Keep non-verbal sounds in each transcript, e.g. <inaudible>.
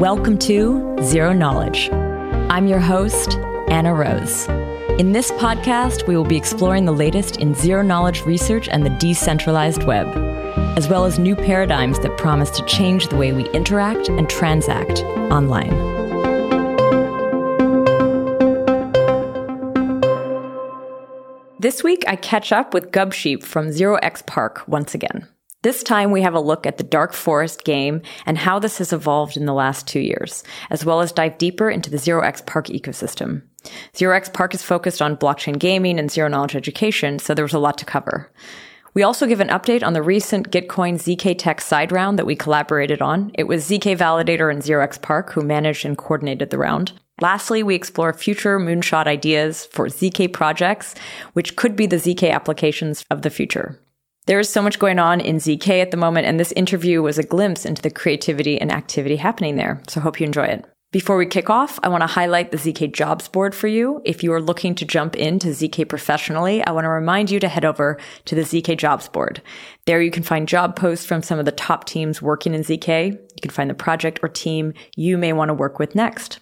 Welcome to Zero Knowledge. I'm your host, Anna Rose. In this podcast, we will be exploring the latest in zero knowledge research and the decentralized web, as well as new paradigms that promise to change the way we interact and transact online. This week, I catch up with Gubsheep from 0xPARC once again. This time we have a look at the Dark Forest game and how this has evolved in the last two years, as well as dive deeper into the 0xPARC ecosystem. 0xPARC is focused on blockchain gaming and zero knowledge education, so there was a lot to cover. We also give an update on the recent Gitcoin ZK Tech side round that we collaborated on. It was ZK Validator and 0xPARC who managed and coordinated the round. Lastly, we explore future moonshot ideas for ZK projects, which could be the ZK applications of the future. There is so much going on in ZK at the moment, and this interview was a glimpse into the creativity and activity happening there. So hope you enjoy it. Before we kick off, I want to highlight the ZK jobs board for you. If you are looking to jump into ZK professionally, I want to remind you to head over to the ZK jobs board. There you can find job posts from some of the top teams working in ZK. You can find the project or team you may want to work with next.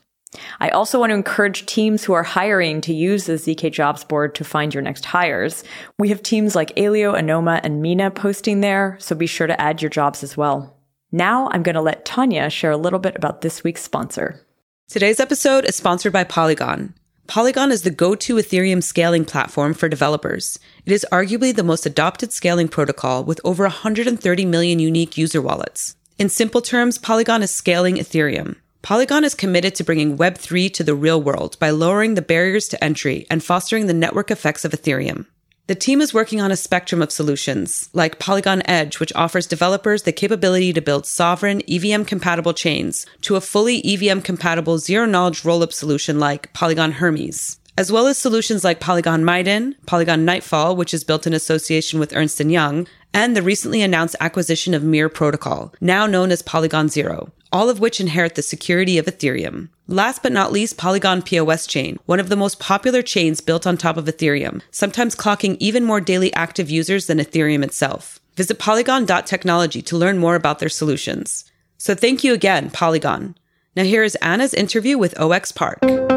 I also want to encourage teams who are hiring to use the ZK jobs board to find your next hires. We have teams like Aleo, Anoma, and Mina posting there, so be sure to add your jobs as well. Now I'm going to let Tanya share a little bit about this week's sponsor. Today's episode is sponsored by Polygon. Polygon is the go-to Ethereum scaling platform for developers. It is arguably the most adopted scaling protocol with over 130 million unique user wallets. In simple terms, Polygon is scaling Ethereum. Polygon is committed to bringing Web3 to the real world by lowering the barriers to entry and fostering the network effects of Ethereum. The team is working on a spectrum of solutions, like Polygon Edge, which offers developers the capability to build sovereign EVM compatible chains, to a fully EVM compatible zero knowledge rollup solution like Polygon Hermez, as well as solutions like Polygon Miden, Polygon Nightfall, which is built in association with Ernst & Young, and the recently announced acquisition of Mir Protocol, now known as Polygon Zero, all of which inherit the security of Ethereum. Last but not least, Polygon POS Chain, one of the most popular chains built on top of Ethereum, sometimes clocking even more daily active users than Ethereum itself. Visit polygon.technology to learn more about their solutions. So thank you again, Polygon. Now here is Anna's interview with 0xPARC.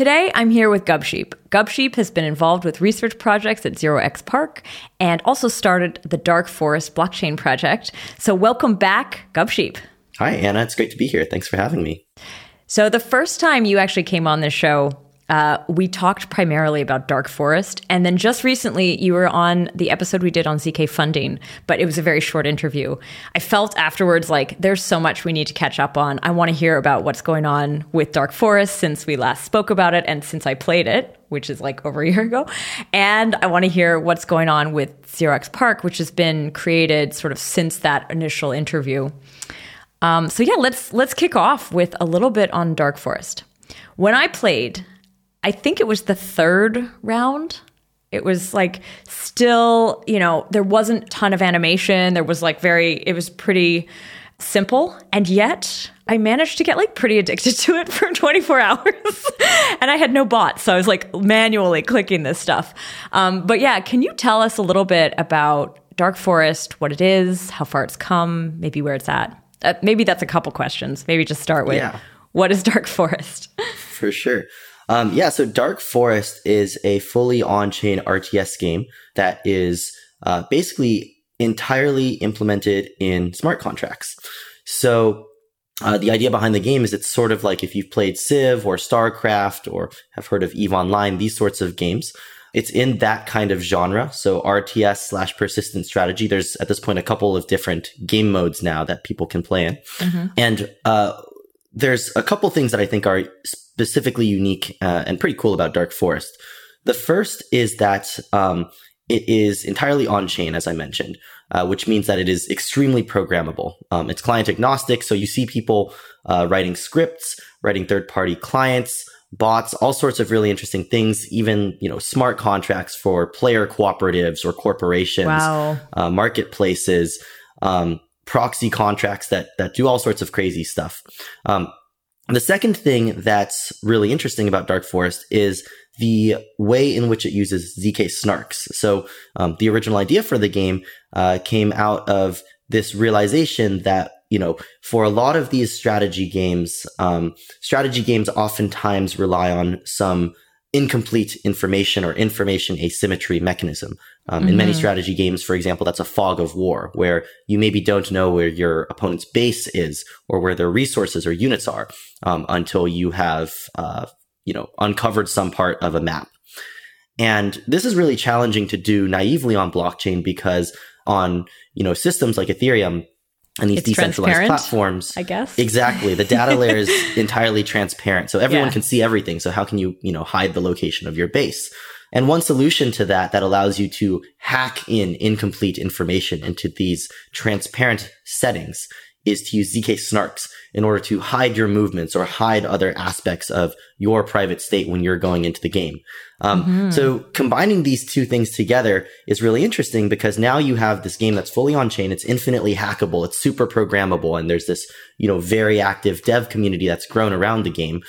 Today, I'm here with Gubsheep. Gubsheep has been involved with research projects at 0xPARC and also started the Dark Forest blockchain project. So, welcome back, Gubsheep. Hi, Anna. It's great to be here. Thanks for having me. So, the first time you actually came on this show, uh, we talked primarily about Dark Forest. And then just recently, you were on the episode we did on ZK funding, but it was a very short interview. I felt afterwards like there's so much we need to catch up on. I want to hear about what's going on with Dark Forest since we last spoke about it and since I played it, which is like over a year ago. And I want to hear what's going on with 0xPARC, which has been created sort of since that initial interview. Um, so yeah, let's let's kick off with a little bit on Dark Forest. When I played, I think it was the third round. It was like still, you know, there wasn't a ton of animation. There was like very, it was pretty simple. And yet I managed to get like pretty addicted <laughs> to it for 24 hours. <laughs> and I had no bot. So I was like manually clicking this stuff. Um, but yeah, can you tell us a little bit about Dark Forest, what it is, how far it's come, maybe where it's at? Uh, maybe that's a couple questions. Maybe just start with yeah. what is Dark Forest? For sure. Um, yeah, so Dark Forest is a fully on chain RTS game that is uh, basically entirely implemented in smart contracts. So uh, the idea behind the game is it's sort of like if you've played Civ or StarCraft or have heard of EVE Online, these sorts of games. It's in that kind of genre. So RTS slash persistent strategy. There's at this point a couple of different game modes now that people can play in. Mm-hmm. And, uh, there's a couple things that I think are specifically unique uh, and pretty cool about Dark Forest. The first is that um, it is entirely on chain, as I mentioned, uh, which means that it is extremely programmable. Um, it's client agnostic, so you see people uh, writing scripts, writing third party clients, bots, all sorts of really interesting things. Even you know smart contracts for player cooperatives or corporations, wow. Uh, marketplaces. Um, proxy contracts that that do all sorts of crazy stuff. Um, the second thing that's really interesting about Dark Forest is the way in which it uses ZK snarks. So um, the original idea for the game uh, came out of this realization that you know, for a lot of these strategy games, um, strategy games oftentimes rely on some incomplete information or information asymmetry mechanism. Um, mm-hmm. In many mm-hmm. strategy games, for example, that's a fog of war where you maybe don't know where your opponent's base is or where their resources or units are um, until you have, uh, you know, uncovered some part of a map. And this is really challenging to do naively on blockchain because on, you know, systems like Ethereum, and these it's decentralized platforms i guess exactly the data layer is <laughs> entirely transparent so everyone yeah. can see everything so how can you you know hide the location of your base and one solution to that that allows you to hack in incomplete information into these transparent settings is to use zk snarks in order to hide your movements or hide other aspects of your private state when you're going into the game. Um, mm-hmm. So combining these two things together is really interesting because now you have this game that's fully on chain. It's infinitely hackable. It's super programmable. And there's this, you know, very active dev community that's grown around the game.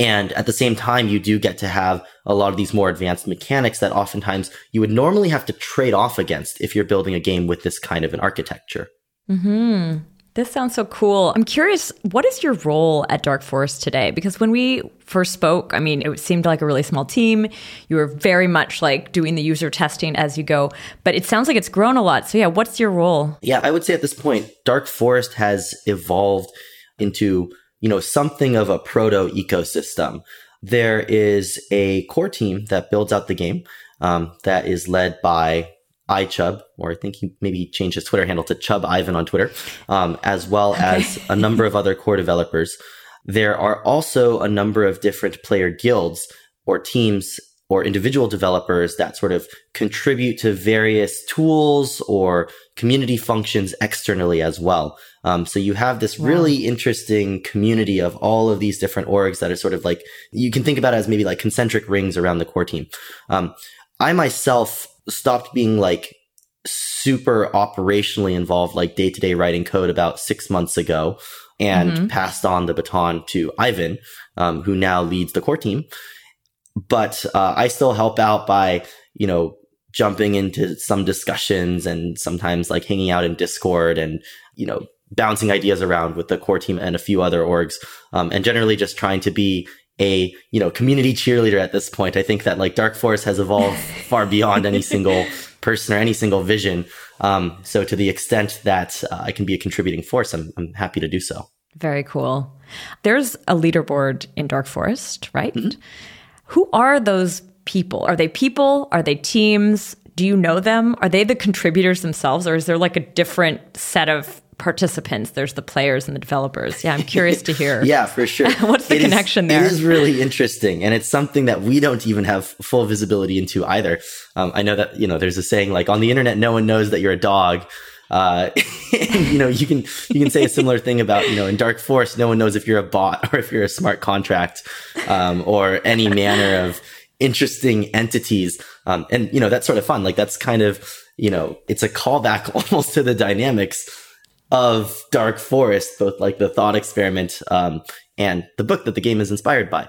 And at the same time, you do get to have a lot of these more advanced mechanics that oftentimes you would normally have to trade off against if you're building a game with this kind of an architecture. Hmm. This sounds so cool. I'm curious, what is your role at Dark Forest today? Because when we first spoke, I mean, it seemed like a really small team. You were very much like doing the user testing as you go, but it sounds like it's grown a lot. So, yeah, what's your role? Yeah, I would say at this point, Dark Forest has evolved into, you know, something of a proto ecosystem. There is a core team that builds out the game um, that is led by iChub, or I think he maybe changed his Twitter handle to Chub Ivan on Twitter, um, as well okay. as a number of other core developers. There are also a number of different player guilds or teams or individual developers that sort of contribute to various tools or community functions externally as well. Um, so you have this really interesting community of all of these different orgs that are sort of like, you can think about it as maybe like concentric rings around the core team. Um, I myself stopped being like super operationally involved, like day to day writing code about six months ago and mm-hmm. passed on the baton to Ivan, um, who now leads the core team. But uh, I still help out by, you know, jumping into some discussions and sometimes like hanging out in Discord and, you know, bouncing ideas around with the core team and a few other orgs, um, and generally just trying to be a you know community cheerleader at this point. I think that like Dark Forest has evolved <laughs> far beyond any single person or any single vision. Um, so to the extent that uh, I can be a contributing force, I'm, I'm happy to do so. Very cool. There's a leaderboard in Dark Forest, right? Mm-hmm. Who are those people? Are they people? Are they teams? Do you know them? Are they the contributors themselves, or is there like a different set of participants. There's the players and the developers. Yeah, I'm curious to hear. <laughs> yeah, for sure. <laughs> What's the it connection is, there? It is really interesting, and it's something that we don't even have full visibility into either. Um, I know that you know there's a saying like on the internet, no one knows that you're a dog. Uh, <laughs> and, you know, you can you can say a similar thing about you know in Dark Forest, no one knows if you're a bot or if you're a smart contract um, or any manner of interesting entities. Um, and you know that's sort of fun. Like that's kind of you know it's a callback almost to the dynamics of Dark Forest, both like the thought experiment um, and the book that the game is inspired by.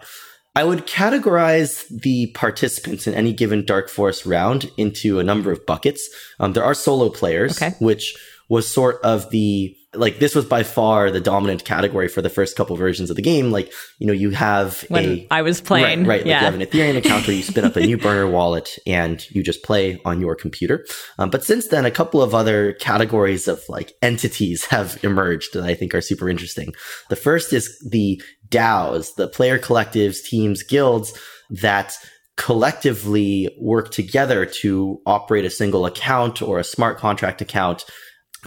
I would categorize the participants in any given Dark Forest round into a number of buckets. Um, there are solo players, okay. which was sort of the like this was by far the dominant category for the first couple versions of the game. Like, you know, you have when a I was playing. Right, right. Like yeah. you have an Ethereum <laughs> account where you spin up a new burner wallet and you just play on your computer. Um, but since then, a couple of other categories of like entities <laughs> have emerged that I think are super interesting. The first is the DAOs, the player collectives, teams, guilds that collectively work together to operate a single account or a smart contract account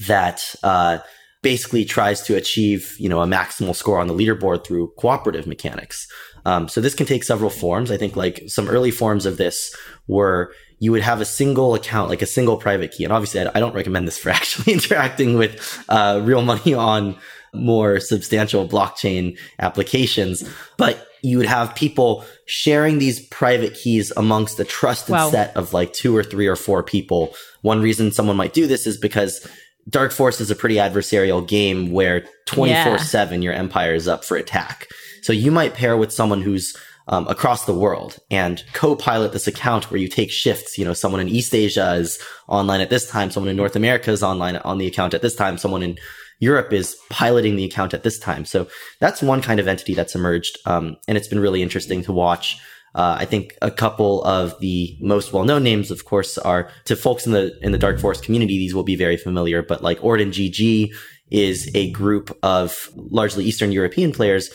that, uh, basically tries to achieve, you know, a maximal score on the leaderboard through cooperative mechanics. Um, so this can take several forms. I think like some early forms of this were you would have a single account, like a single private key. And obviously I, don't recommend this <laughs> for actually interacting with, uh, real money on more substantial blockchain applications, but you would have people sharing these private keys amongst a trusted wow. set of like two or three or four people. One reason someone might do this is because Dark Forest is a pretty adversarial game where 24 yeah. 7 your empire is up for attack. So you might pair with someone who's um, across the world and co-pilot this account where you take shifts. You know, someone in East Asia is online at this time, someone in North America is online on the account at this time, someone in Europe is piloting the account at this time. So that's one kind of entity that's emerged, um, and it's been really interesting to watch. Uh, I think a couple of the most well-known names, of course, are to folks in the in the Dark Forest community. These will be very familiar, but like Orden GG is a group of largely Eastern European players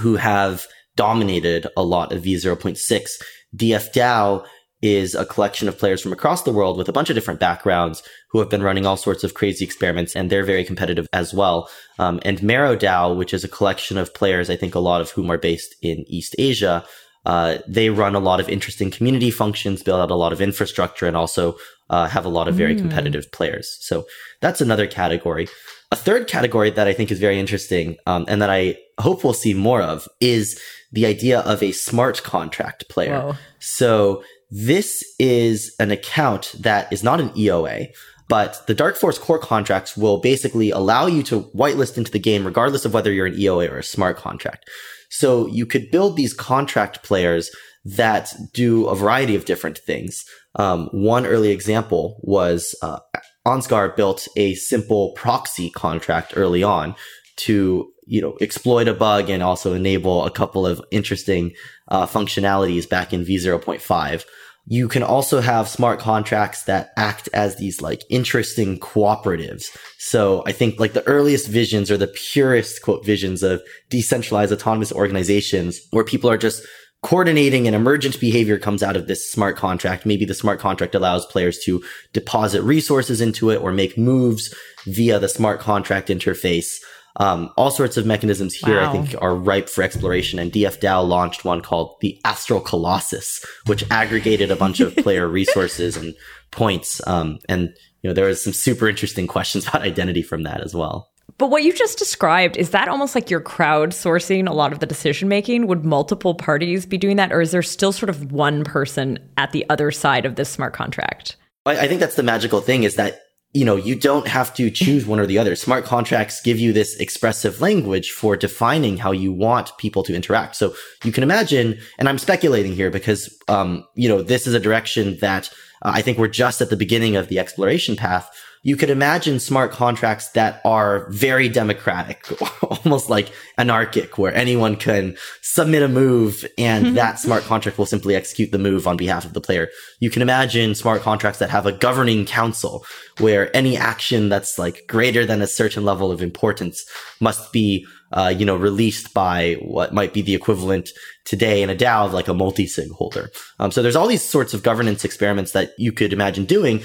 who have dominated a lot of V0.6. DF DAO is a collection of players from across the world with a bunch of different backgrounds who have been running all sorts of crazy experiments and they're very competitive as well. Um, and Marrow DAO, which is a collection of players, I think a lot of whom are based in East Asia, uh, they run a lot of interesting community functions, build out a lot of infrastructure, and also uh, have a lot of very mm. competitive players. So that's another category. A third category that I think is very interesting um, and that I hope we'll see more of is the idea of a smart contract player. Whoa. So this is an account that is not an EOA, but the Dark Forest core contracts will basically allow you to whitelist into the game regardless of whether you're an EOA or a smart contract. So you could build these contract players that do a variety of different things. Um, one early example was uh, Ansgar built a simple proxy contract early on to you know exploit a bug and also enable a couple of interesting uh, functionalities back in v0.5 you can also have smart contracts that act as these like interesting cooperatives. So I think like the earliest visions or the purest quote visions of decentralized autonomous organizations where people are just coordinating and emergent behavior comes out of this smart contract. Maybe the smart contract allows players to deposit resources into it or make moves via the smart contract interface. Um, all sorts of mechanisms here, wow. I think, are ripe for exploration. And DF DAO launched one called the Astral Colossus, which aggregated a bunch of <laughs> player resources and points. Um, and you know, there was some super interesting questions about identity from that as well. But what you just described, is that almost like you're crowdsourcing a lot of the decision making? Would multiple parties be doing that? Or is there still sort of one person at the other side of this smart contract? I think that's the magical thing is that you know, you don't have to choose one or the other. Smart contracts give you this expressive language for defining how you want people to interact. So you can imagine, and I'm speculating here because, um, you know, this is a direction that uh, I think we're just at the beginning of the exploration path you could imagine smart contracts that are very democratic, <laughs> almost like anarchic, where anyone can submit a move and mm-hmm. that smart contract will simply execute the move on behalf of the player. You can imagine smart contracts that have a governing council where any action that's like greater than a certain level of importance must be uh, you know, released by what might be the equivalent today in a DAO of like a multi-sig holder. Um, so there's all these sorts of governance experiments that you could imagine doing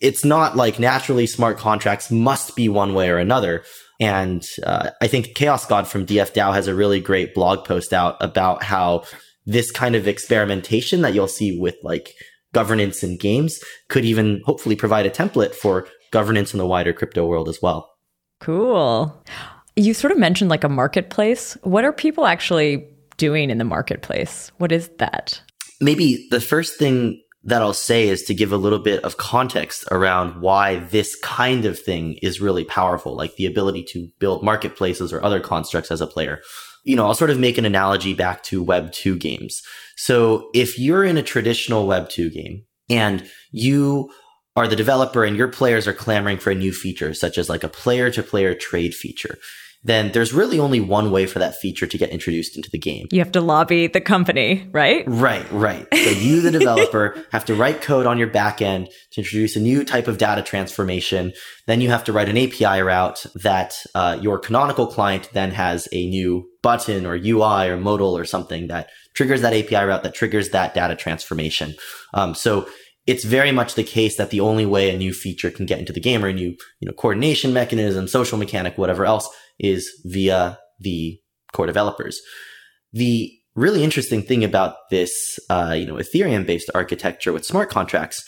it's not like naturally smart contracts must be one way or another. And uh, I think Chaos God from DF DAO has a really great blog post out about how this kind of experimentation that you'll see with like governance in games could even hopefully provide a template for governance in the wider crypto world as well. Cool. You sort of mentioned like a marketplace. What are people actually doing in the marketplace? What is that? Maybe the first thing that I'll say is to give a little bit of context around why this kind of thing is really powerful, like the ability to build marketplaces or other constructs as a player. You know, I'll sort of make an analogy back to Web 2 games. So if you're in a traditional Web 2 game and you are the developer and your players are clamoring for a new feature, such as like a player to player trade feature, then there's really only one way for that feature to get introduced into the game. You have to lobby the company, right? Right, right. So you, the <laughs> developer, have to write code on your backend to introduce a new type of data transformation. Then you have to write an API route that uh, your canonical client then has a new button or UI or modal or something that triggers that API route that triggers that data transformation. Um, so it's very much the case that the only way a new feature can get into the game or a new, you know, coordination mechanism, social mechanic, whatever else is via the core developers. The really interesting thing about this, uh, you know, Ethereum based architecture with smart contracts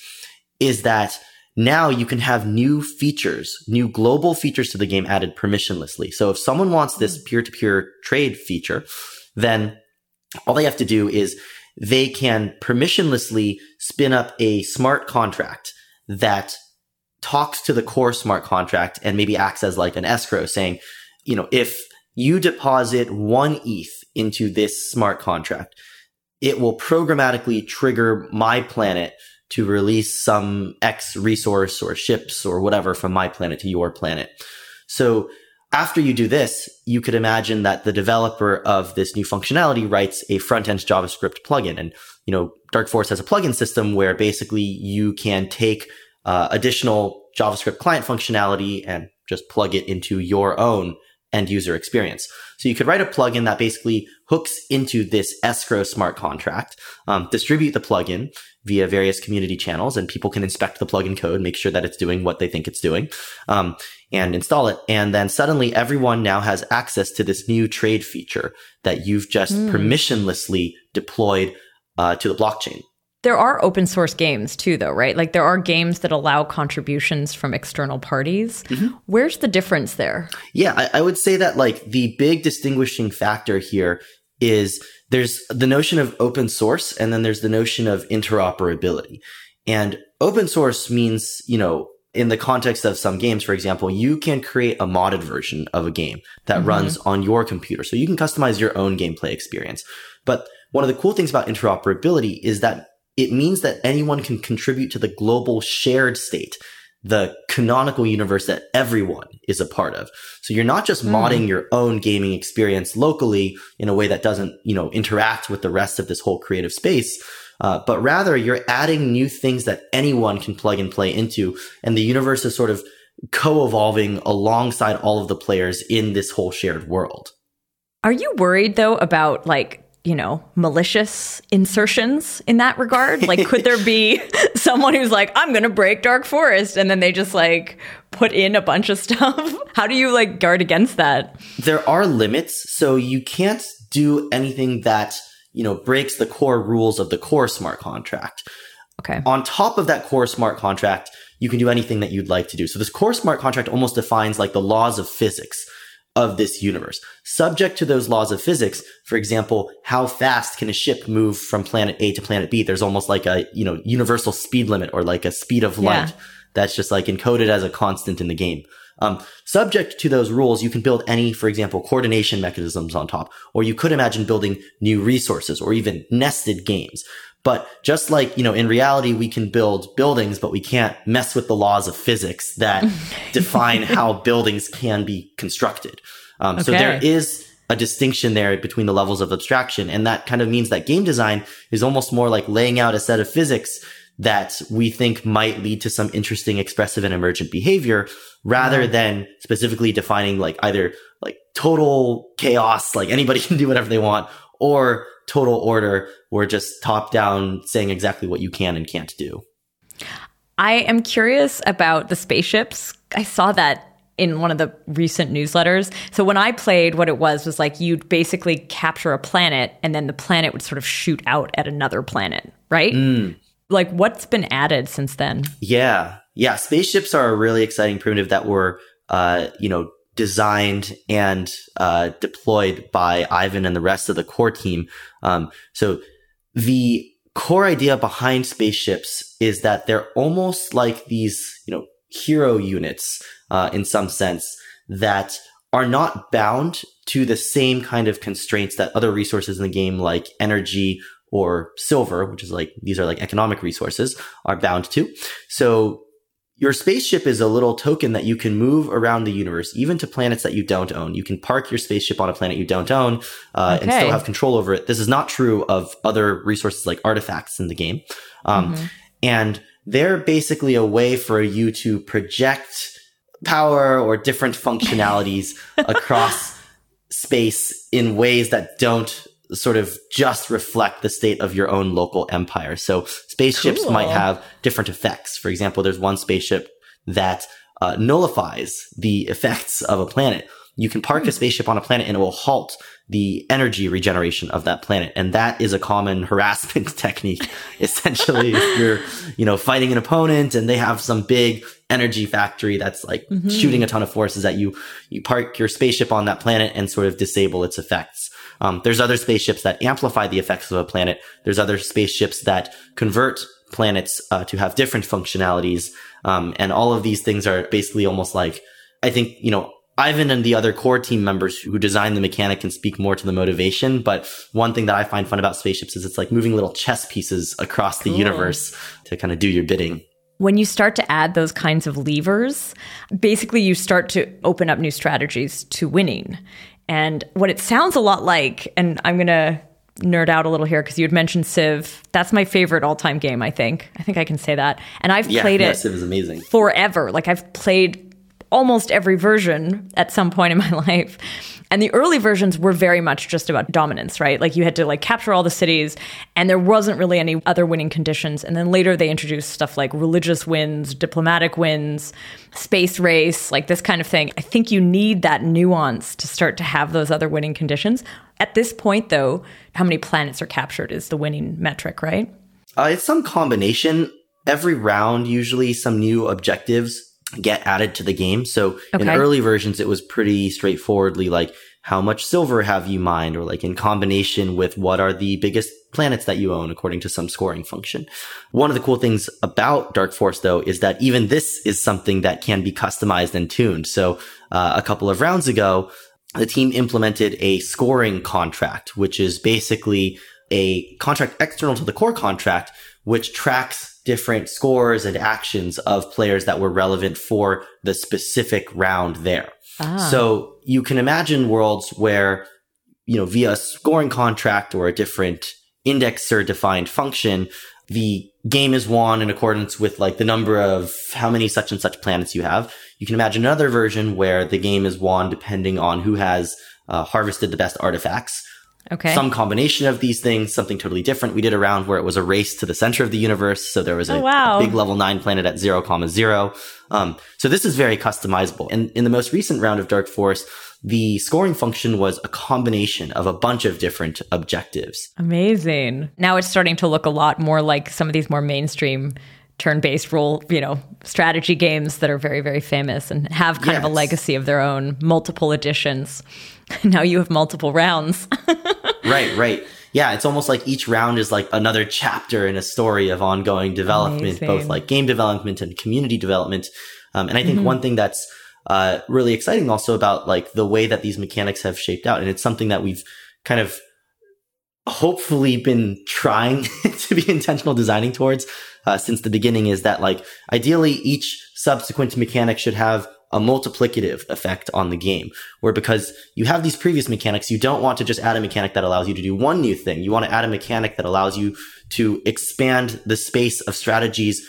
is that now you can have new features, new global features to the game added permissionlessly. So if someone wants this peer to peer trade feature, then all they have to do is they can permissionlessly spin up a smart contract that talks to the core smart contract and maybe acts as like an escrow saying, you know, if you deposit one ETH into this smart contract, it will programmatically trigger my planet to release some X resource or ships or whatever from my planet to your planet. So after you do this, you could imagine that the developer of this new functionality writes a front end JavaScript plugin. And, you know, Dark Forest has a plugin system where basically you can take uh, additional JavaScript client functionality and just plug it into your own end user experience. So you could write a plugin that basically hooks into this escrow smart contract, um, distribute the plugin via various community channels, and people can inspect the plugin code, make sure that it's doing what they think it's doing, um, and install it. And then suddenly everyone now has access to this new trade feature that you've just mm. permissionlessly deployed uh, to the blockchain. There are open source games too, though, right? Like there are games that allow contributions from external parties. Mm-hmm. Where's the difference there? Yeah, I, I would say that like the big distinguishing factor here is there's the notion of open source and then there's the notion of interoperability. And open source means, you know, in the context of some games, for example, you can create a modded version of a game that mm-hmm. runs on your computer. So you can customize your own gameplay experience. But one of the cool things about interoperability is that it means that anyone can contribute to the global shared state, the canonical universe that everyone is a part of. So you're not just mm. modding your own gaming experience locally in a way that doesn't, you know, interact with the rest of this whole creative space. Uh, but rather you're adding new things that anyone can plug and play into. And the universe is sort of co-evolving alongside all of the players in this whole shared world. Are you worried though about like you know, malicious insertions in that regard? Like, could there be <laughs> someone who's like, I'm going to break Dark Forest, and then they just like put in a bunch of stuff? <laughs> How do you like guard against that? There are limits. So you can't do anything that, you know, breaks the core rules of the core smart contract. Okay. On top of that core smart contract, you can do anything that you'd like to do. So this core smart contract almost defines like the laws of physics of this universe. Subject to those laws of physics, for example, how fast can a ship move from planet A to planet B? There's almost like a, you know, universal speed limit or like a speed of light yeah. that's just like encoded as a constant in the game. Um, subject to those rules, you can build any, for example, coordination mechanisms on top, or you could imagine building new resources or even nested games. But just like, you know, in reality, we can build buildings, but we can't mess with the laws of physics that <laughs> define how buildings can be constructed. Um, okay. So there is a distinction there between the levels of abstraction. And that kind of means that game design is almost more like laying out a set of physics that we think might lead to some interesting expressive and emergent behavior rather mm-hmm. than specifically defining like either like total chaos, like anybody <laughs> can do whatever they want or total order or just top down saying exactly what you can and can't do. I am curious about the spaceships. I saw that in one of the recent newsletters. So when I played, what it was was like you'd basically capture a planet and then the planet would sort of shoot out at another planet, right? Mm. Like what's been added since then? Yeah. Yeah. Spaceships are a really exciting primitive that were, uh, you know, designed and uh, deployed by Ivan and the rest of the core team. Um, so the core idea behind spaceships is that they're almost like these, you know, hero units uh, in some sense that are not bound to the same kind of constraints that other resources in the game, like energy or silver, which is like these are like economic resources, are bound to. So your spaceship is a little token that you can move around the universe, even to planets that you don't own. You can park your spaceship on a planet you don't own uh, okay. and still have control over it. This is not true of other resources like artifacts in the game. Um, mm-hmm. And they're basically a way for you to project power or different <laughs> functionalities across space in ways that don't sort of just reflect the state of your own local empire. So spaceships cool. might have different effects. For example, there's one spaceship that uh, nullifies the effects of a planet. You can park a hmm. spaceship on a planet and it will halt the energy regeneration of that planet. And that is a common <laughs> harassment <laughs> technique. Essentially, if <laughs> you're, you know, fighting an opponent and they have some big energy factory that's like mm-hmm. shooting a ton of forces at you, you park your spaceship on that planet and sort of disable its effects. Um, there's other spaceships that amplify the effects of a planet. There's other spaceships that convert planets uh, to have different functionalities. Um, and all of these things are basically almost like, I think, you know, Ivan and the other core team members who design the mechanic can speak more to the motivation. But one thing that I find fun about spaceships is it's like moving little chess pieces across the universe to kind of do your bidding. When you start to add those kinds of levers, basically you start to open up new strategies to winning. And what it sounds a lot like, and I'm going to nerd out a little here because you had mentioned Civ. That's my favorite all time game, I think. I think I can say that. And I've Yeah, played yeah, it Civ is amazing. forever. Like I've played almost every version at some point in my <laughs> life. And the early versions were very much just about dominance, right? Like you had to like capture all the cities and there wasn't really any other winning conditions. And then later they introduced stuff like religious wins, diplomatic wins, space race, like this kind of thing. I think you need that nuance to start to have those other winning conditions. At this point though, how many planets are captured is the winning metric, right? Uh, it's some combination. Every round, usually some new objectives get added to the game. So in early versions, it was pretty straightforwardly like, how much silver have you mined? Or like in combination with what are the biggest planets that you own according to some scoring function. One of the cool things about Dark Forest though is that even this is something that can be customized and tuned. So uh, a couple of rounds ago, the team implemented a scoring contract, which is basically a contract external to the core contract, which tracks different scores and actions of players that were relevant for the specific round there. So you can imagine worlds where, you know, via a scoring contract or a different indexer defined function, the game is won in accordance with like the number of how many such and such planets you have. You can imagine another version where the game is won depending on who has uh, harvested the best artifacts. Okay. Some combination of these things, something totally different. We did a round where it was a race to the center of the universe. So there was a, Oh, wow. a big level nine planet at zero comma zero. Um, so this is very customizable. And in the most recent round of Dark Forest, the scoring function was a combination of a bunch of different objectives. Amazing. Now it's starting to look a lot more like some of these more mainstream turn-based role, you know, strategy games that are very very famous and have kind of a legacy of their own, multiple editions. <laughs> now you have multiple rounds. <laughs> right, right. Yeah, it's almost like each round is like another chapter in a story of ongoing development, Amazing. both like game development and community development. Um, and I think Mm-hmm. one thing that's uh, really exciting also about like the way that these mechanics have shaped out, and it's something that we've kind of hopefully been trying <laughs> to be intentional designing towards uh, since the beginning is that like ideally each subsequent mechanic should have a multiplicative effect on the game where because you have these previous mechanics you don't want to just add a mechanic that allows you to do one new thing you want to add a mechanic that allows you to expand the space of strategies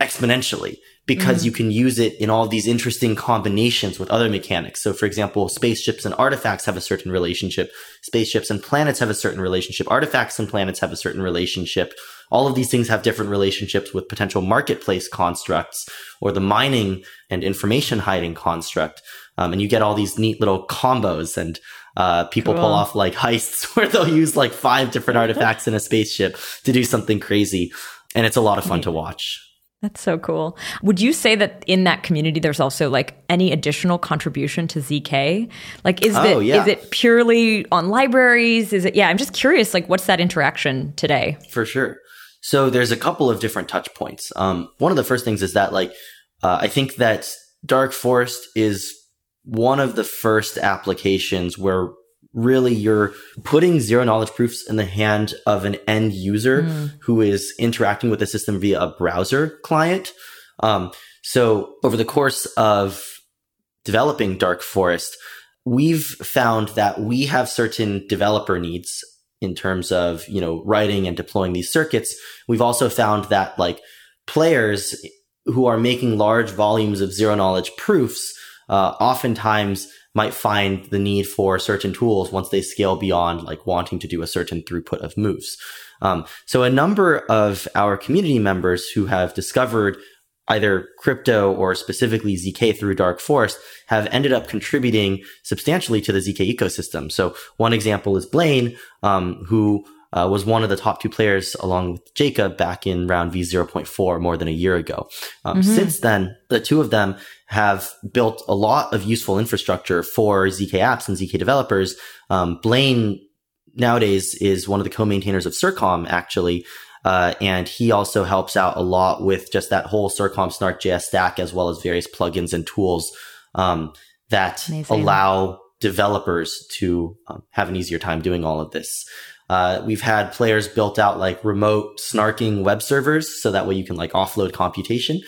exponentially because mm-hmm. you can use it in all these interesting combinations with other mechanics. So for example, spaceships and artifacts have a certain relationship. Spaceships and planets have a certain relationship. Artifacts and planets have a certain relationship. All of these things have different relationships with potential marketplace constructs or the mining and information hiding construct. Um, and you get all these neat little combos and uh, people Cool. pull off like heists <laughs> where they'll use like five different artifacts in a spaceship to do something crazy. And it's a lot of fun to watch. That's so cool. Would you say that in that community there's also like any additional contribution to ZK? Like is Oh, it yeah. is it purely on libraries? Is it yeah, I'm just curious like what's that interaction today? For sure. So there's a couple of different touch points. Um, one of the first things is that like, uh, I think that Dark Forest is one of the first applications where really you're putting zero knowledge proofs in the hand of an end user who is interacting with the system via a browser client. Um, so over the course of developing Dark Forest, we've found that we have certain developer needs in terms of, you know, writing and deploying these circuits. We've also found that like players who are making large volumes of zero knowledge proofs, uh, oftentimes might find the need for certain tools once they scale beyond like wanting to do a certain throughput of moves. Um, so a number of our community members who have discovered either crypto or specifically ZK through Dark Forest have ended up contributing substantially to the ZK ecosystem. So one example is Blaine, um, who uh, was one of the top two players along with Jacob back in round V 0.4 more than a year ago. Um, Since then, the two of them have built a lot of useful infrastructure for ZK apps and ZK developers. Um, Blaine nowadays is one of the co-maintainers of Circom actually. Uh, and he also helps out a lot with just that whole Circom Snark JS stack as well as various plugins and tools. Um, that Amazing. allow developers to um, have an easier time doing all of this. Uh, we've had players built out like remote snarking web servers so that way you can like offload computation.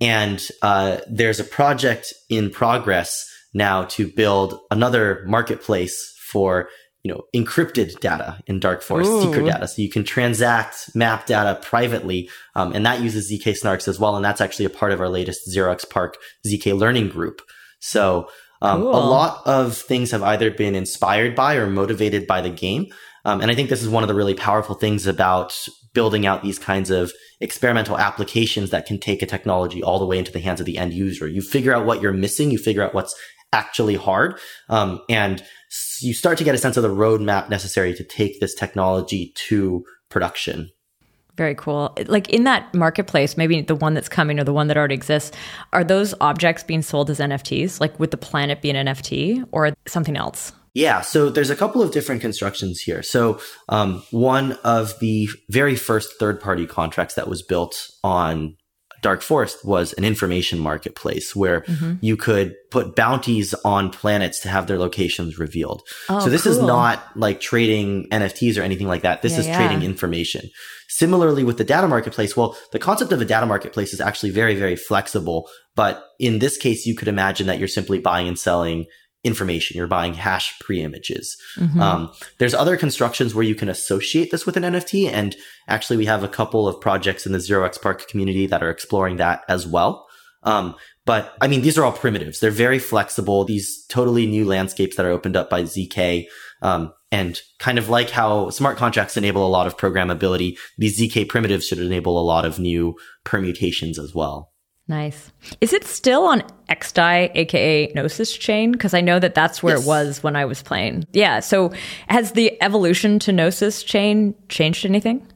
And uh, there's a project in progress now to build another marketplace for you know encrypted data in dark forest Ooh. secret data. So you can transact map data privately um, and that uses zk snarks as well. And that's actually a part of our latest xerox park zk learning group. So um, cool. a lot of things have either been inspired by or motivated by the game. Um, and i think this is one of the really powerful things about building out these kinds of experimental applications that can take a technology all the way into the hands of the end user. You figure out what you're missing you figure out what's actually hard um, and you start to get a sense of the roadmap necessary to take this technology to production. Very cool. Like in that marketplace, maybe the one that's coming or the one that already exists, are those objects being sold as NFTs? Like would the planet be an NFT or something else? Yeah, so there's a couple of different constructions here. So um, one of the very first third-party contracts that was built on Dark Forest was an information marketplace where mm-hmm. you could put bounties on planets to have their locations revealed. Oh, so this cool. is not like trading NFTs or anything like that. This yeah, is yeah. trading information. Similarly with the data marketplace, well, the concept of a data marketplace is actually very, very flexible. But in this case, you could imagine that you're simply buying and selling information. You're buying hash pre-images. Mm-hmm. Um, there's other constructions where you can associate this with an NFT. And actually, we have a couple of projects in the 0xPARC community that are exploring that as well. Um, but I mean, these are all primitives. They're very flexible. These totally new landscapes that are opened up by ZK. Um, and kind of like how smart contracts enable a lot of programmability, these ZK primitives should enable a lot of new permutations as well. Nice. Is it still on XDAI, aka Gnosis chain? Because I know that that's where yes. it was when I was playing. Yeah. So has the evolution to Gnosis chain changed anything?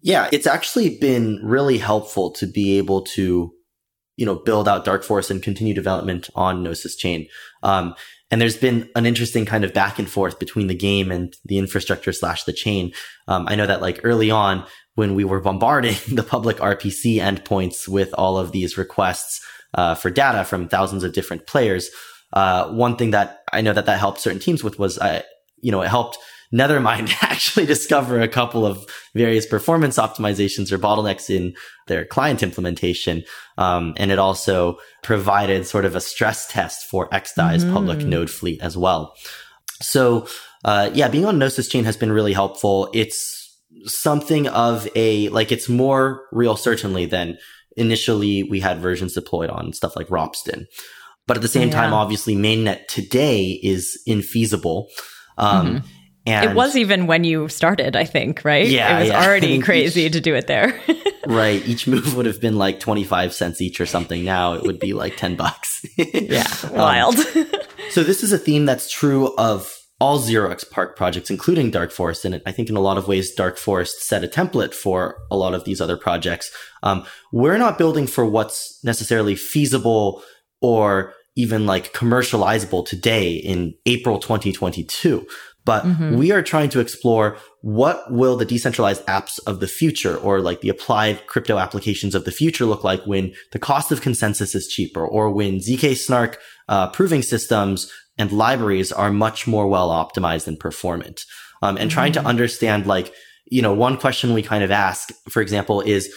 Yeah, it's actually been really helpful to be able to, you know, build out Dark Forest and continue development on Gnosis chain. Um, and there's been an interesting kind of back and forth between the game and the infrastructure slash the chain. Um, I know that like early on, when we were bombarding <laughs> the public RPC endpoints with all of these requests uh, for data from thousands of different players. Uh, one thing that I know that that helped certain teams with was, uh, you know, it helped Nethermind <laughs> actually discover a couple of various performance optimizations or bottlenecks in their client implementation. Um, and it also provided sort of a stress test for XDAI's mm-hmm. public node fleet as well. So, uh, yeah, being on Gnosis chain has been really helpful. It's something of a like it's more real certainly than initially we had versions deployed on stuff like Ropsten. But at the same yeah. time, obviously, mainnet today is infeasible. Um, mm-hmm. And it was even when you started, I think, right? Yeah. It was yeah. <laughs> already crazy each, to do it there. <laughs> right. Each move would have been like 25 cents each or something. Now it would be like 10 bucks. <laughs> yeah. Wild. Um, so this is a theme that's true of all 0xPARC projects, including Dark Forest. And I think in a lot of ways, Dark Forest set a template for a lot of these other projects. Um, we're not building for what's necessarily feasible or even like commercializable today in April 2022. But mm-hmm. we are trying to explore what will the decentralized apps of the future or like the applied crypto applications of the future look like when the cost of consensus is cheaper or when ZK Snark uh, proving systems and libraries are much more well optimized and performant. Um, and trying to understand, like, you know, one question we kind of ask, for example, is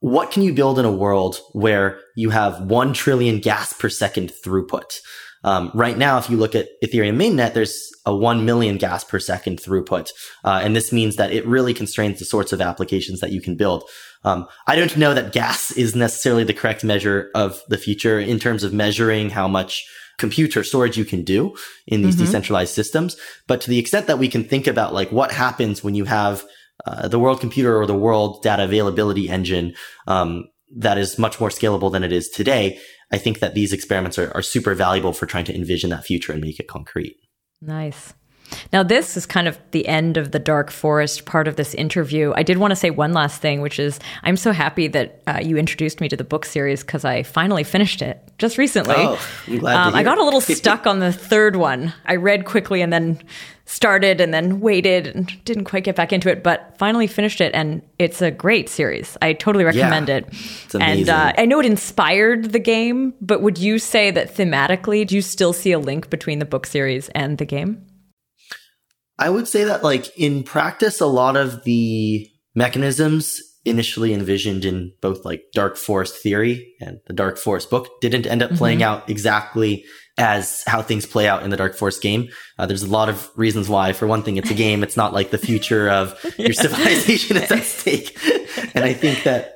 what can you build in a world where you have one trillion gas per second throughput? Um, right now, if you look at Ethereum mainnet, there's a 1 million gas per second throughput. Uh, and this means that it really constrains the sorts of applications that you can build. Um, I don't know that gas is necessarily the correct measure of the future in terms of measuring how much computer storage you can do in these mm-hmm. decentralized systems. But to the extent that we can think about like what happens when you have uh, the world computer or the world data availability engine um, that is much more scalable than it is today, I think that these experiments are, are super valuable for trying to envision that future and make it concrete. Nice. Now, this is kind of the end of the dark forest part of this interview. I did want to say one last thing, which is I'm so happy that uh, you introduced me to the book series because I finally finished it just recently. Oh, I'm glad um, I got a little <laughs> stuck on the third one. I read quickly and then started and then waited and didn't quite get back into it, but finally finished it. And it's a great series. I totally recommend Yeah. it. It's And amazing. uh, I know it inspired the game, but would you say that thematically, do you still see a link between the book series and the game? I would say that, like, in practice, a lot of the mechanisms initially envisioned in both like Dark Forest theory and the Dark Forest book didn't end up playing out exactly as how things play out in the Dark Forest game. Uh, there's a lot of reasons why. For one thing, it's a game. It's not like the future of <laughs> your civilization is at stake. and I think that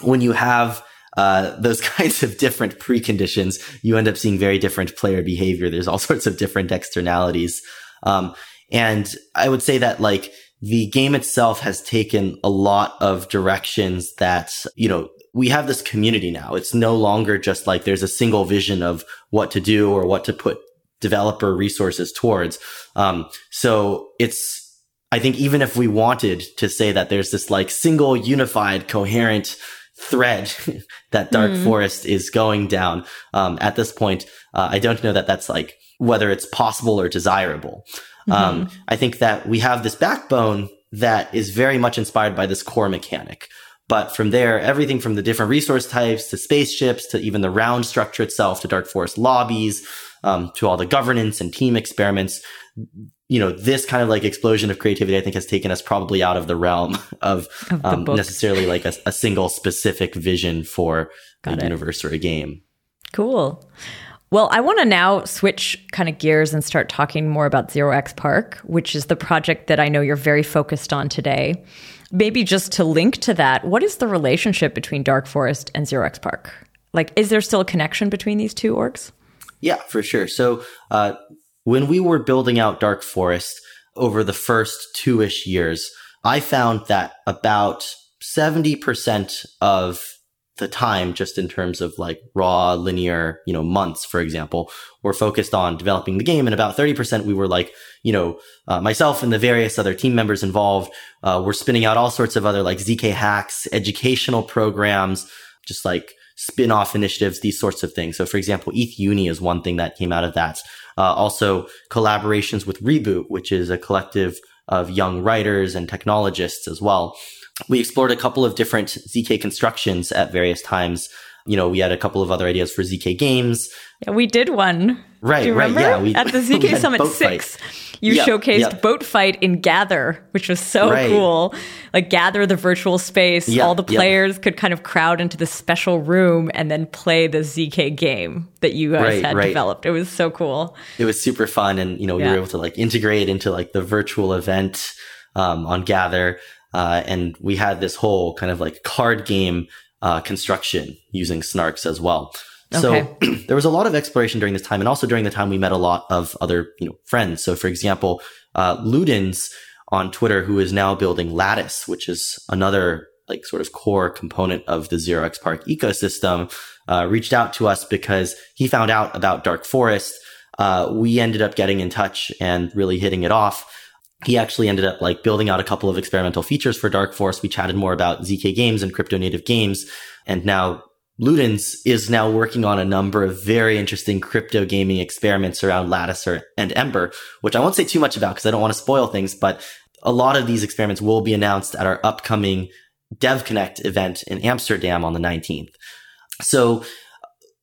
when you have uh, those <laughs> kinds of different preconditions, you end up seeing very different player behavior. There's all sorts of different externalities. Um, and I would say that like the game itself has taken a lot of directions that, you know, we have this community now. It's no longer just like there's a single vision of what to do or what to put developer resources towards. Um, so it's, I think even if we wanted to say that there's this like single unified coherent thread <laughs> that Dark Forest is going down, um, at this point, uh, I don't know that that's like whether it's possible or desirable. Um, I think that we have this backbone that is very much inspired by this core mechanic. But from there, everything from the different resource types to spaceships to even the round structure itself to Dark Forest lobbies, um, to all the governance and team experiments, you know, this kind of like explosion of creativity, I think has taken us probably out of the realm <laughs> of, Of the um, necessarily like a, a single specific vision for Got a it. universe or a game. Cool. Well, I want to now switch kind of gears and start talking more about 0xPARC, which is the project that I know you're very focused on today. Maybe just to link to that, what is the relationship between Dark Forest and 0xPARC? Like, is there still a connection between these two orgs? Yeah, for sure. So, uh, when we were building out Dark Forest over the first two ish years, I found that about 70% of the time, just in terms of like raw linear, you know, months, for example, were focused on developing the game. And about 30% we were like, you know, uh, myself and the various other team members involved, uh, were spinning out all sorts of other like ZK hacks, educational programs, just like spin-off initiatives, these sorts of things. So for example, ETH Uni is one thing that came out of that. Uh, also collaborations with Reboot, which is a collective of young writers and technologists as well. We explored a couple of different ZK constructions at various times. You know, we had a couple of other ideas for ZK games. Yeah, we did one. Right, right, remember? yeah, we- At the <laughs> ZK Summit boat fight. 6, you Yep, showcased yep. Boat Fight in Gather, which was so Right. cool. Like, Gather, the virtual space, Yep, all the players could kind of crowd into this special room and then play the ZK game that you guys Right, had right. developed. It was so cool. it was super fun and you know we Yeah. were able to like integrate into like the virtual event um, on gather uh, and we had this whole kind of like card game uh, construction using snarks as well. So <clears throat> there was a lot of exploration during this time and also during the time we met a lot of other you know friends. So for example uh, ludens on twitter who is now building lattice which is another like sort of core component of the 0xPARC ecosystem uh, reached out to us because he found out about dark forest. Uh, we ended up getting in touch and really hitting it off. He actually ended up like building out a couple of experimental features for Dark Forest. We chatted more about ZK games and crypto native games. And now Ludens is now working on a number of very interesting crypto gaming experiments around Lattice and Ember, which I won't say too much about because I don't want to spoil things, but a lot of these experiments will be announced at our upcoming DevConnect event in Amsterdam on the 19th. So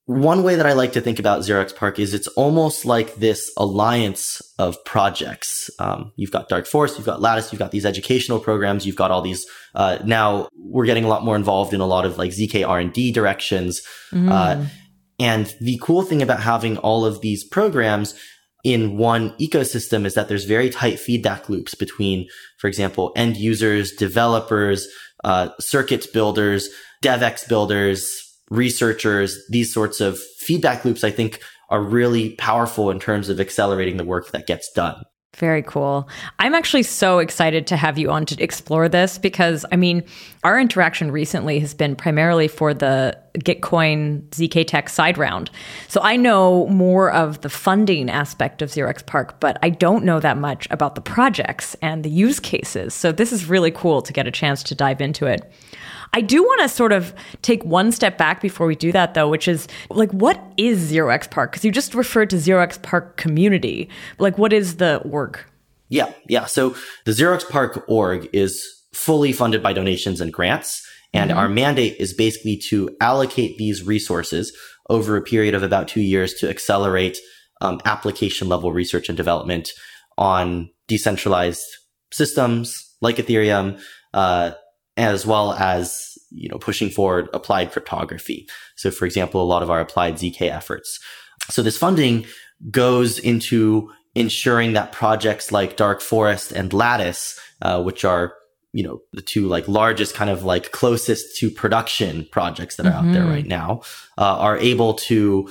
one way that I like to think about 0xPARC is it's almost like this alliance of projects. Um, you've got Dark Forest, you've got Lattice, you've got these educational programs, you've got all these. Uh, now we're getting a lot more involved in a lot of like ZK R and D directions. Uh, and the cool thing about having all of these programs in one ecosystem is that there's very tight feedback loops between, for example, end users, developers, uh, circuit builders, DevX builders, researchers, these sorts of feedback loops, I think are really powerful in terms of accelerating the work that gets done. Very cool. I'm actually so excited to have you on to explore this because, I mean, our interaction recently has been primarily for the Gitcoin ZK Tech side round. So I know more of the funding aspect of 0xPARC, but I don't know that much about the projects and the use cases. So this is really cool to get a chance to dive into it. I do want to sort of take one step back before we do that, though, which is like, what is 0xPARC? Because you just referred to 0xPARC community. Like, what is the org? Yeah, yeah. So the 0xPARC org is fully funded by donations and grants. And mm-hmm. our mandate is basically to allocate these resources over a period of about two years to accelerate um, application level research and development on decentralized systems like Ethereum, uh, as well as you know pushing forward applied cryptography. So, for example, a lot of our applied zk efforts. So this funding goes into ensuring that projects like Dark Forest and Lattice, uh, which are you know the two like largest kind of like closest to production projects that are mm-hmm. out there mm-hmm. right now, uh, are able to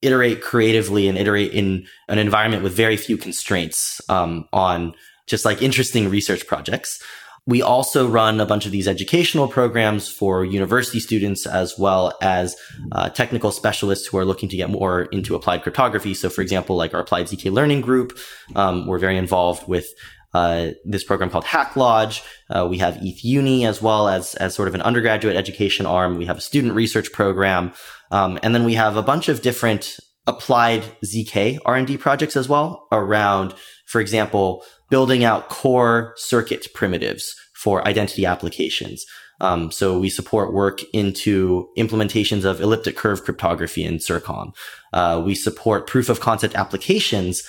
iterate creatively and iterate in an environment with very few constraints um, on just like interesting research projects. We also run a bunch of these educational programs for university students as well as uh, technical specialists who are looking to get more into applied cryptography. So, for example, like our applied ZK learning group, um, we're very involved with uh, this program called Hack Lodge. Uh, we have ETH Uni as well as as sort of an undergraduate education arm. We have a student research program, um, and then we have a bunch of different applied zk r&d projects as well around for example building out core circuit primitives for identity applications um, so we support work into implementations of elliptic curve cryptography in CIRCOM. Uh, we support proof of concept applications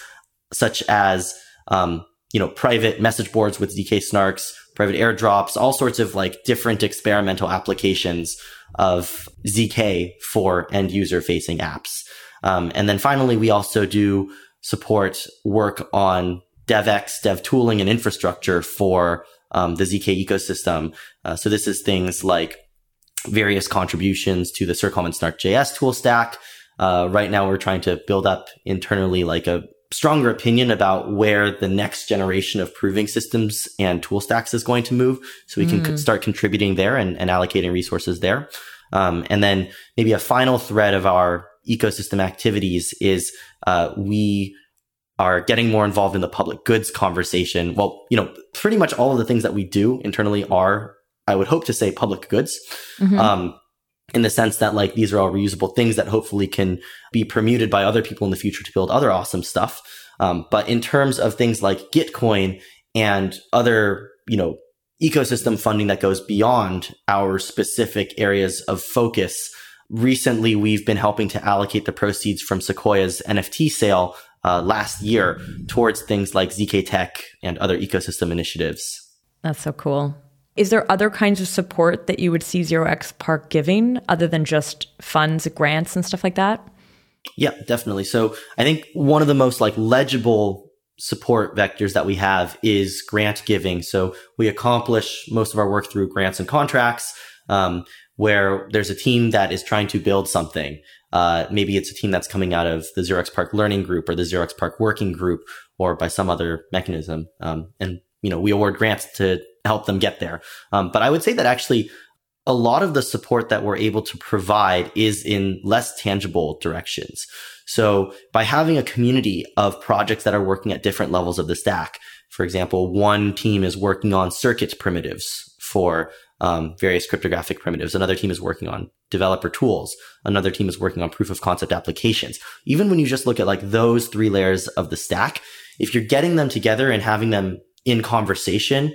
such as um, you know private message boards with zk snarks private airdrops all sorts of like different experimental applications of zk for end user facing apps um, and then finally, we also do support work on DevX, dev tooling, and infrastructure for um, the ZK ecosystem. Uh, so this is things like various contributions to the CIRCOM and Snark.js tool stack. Uh, right now, we're trying to build up internally like a stronger opinion about where the next generation of proving systems and tool stacks is going to move. So we mm. can start contributing there and, and allocating resources there. Um, and then maybe a final thread of our ecosystem activities is uh, we are getting more involved in the public goods conversation. Well, you know, pretty much all of the things that we do internally are, I would hope to say, public goods. Mm-hmm. Um, in the sense that like these are all reusable things that hopefully can be permuted by other people in the future to build other awesome stuff. Um, but in terms of things like Gitcoin and other, you know, ecosystem funding that goes beyond our specific areas of focus, recently we've been helping to allocate the proceeds from Sequoia's NFT sale uh, last year towards things like ZK Tech and other ecosystem initiatives. That's so cool. Is there other kinds of support that you would see 0xPARC giving other than just funds, grants, and stuff like that? Yeah, definitely. So I think one of the most like legible support vectors that we have is grant giving. So we accomplish most of our work through grants and contracts. Um, where there's a team that is trying to build something. Uh, maybe it's a team that's coming out of the Zero Park Learning Group or the Zero Park Working Group or by some other mechanism. Um, and, you know, we award grants to help them get there. Um, but I would say that actually a lot of the support that we're able to provide is in less tangible directions. So by having a community of projects that are working at different levels of the stack, for example, one team is working on circuit primitives for um, various cryptographic primitives. Another team is working on developer tools. Another team is working on proof of concept applications. Even when you just look at like those three layers of the stack, if you're getting them together and having them in conversation,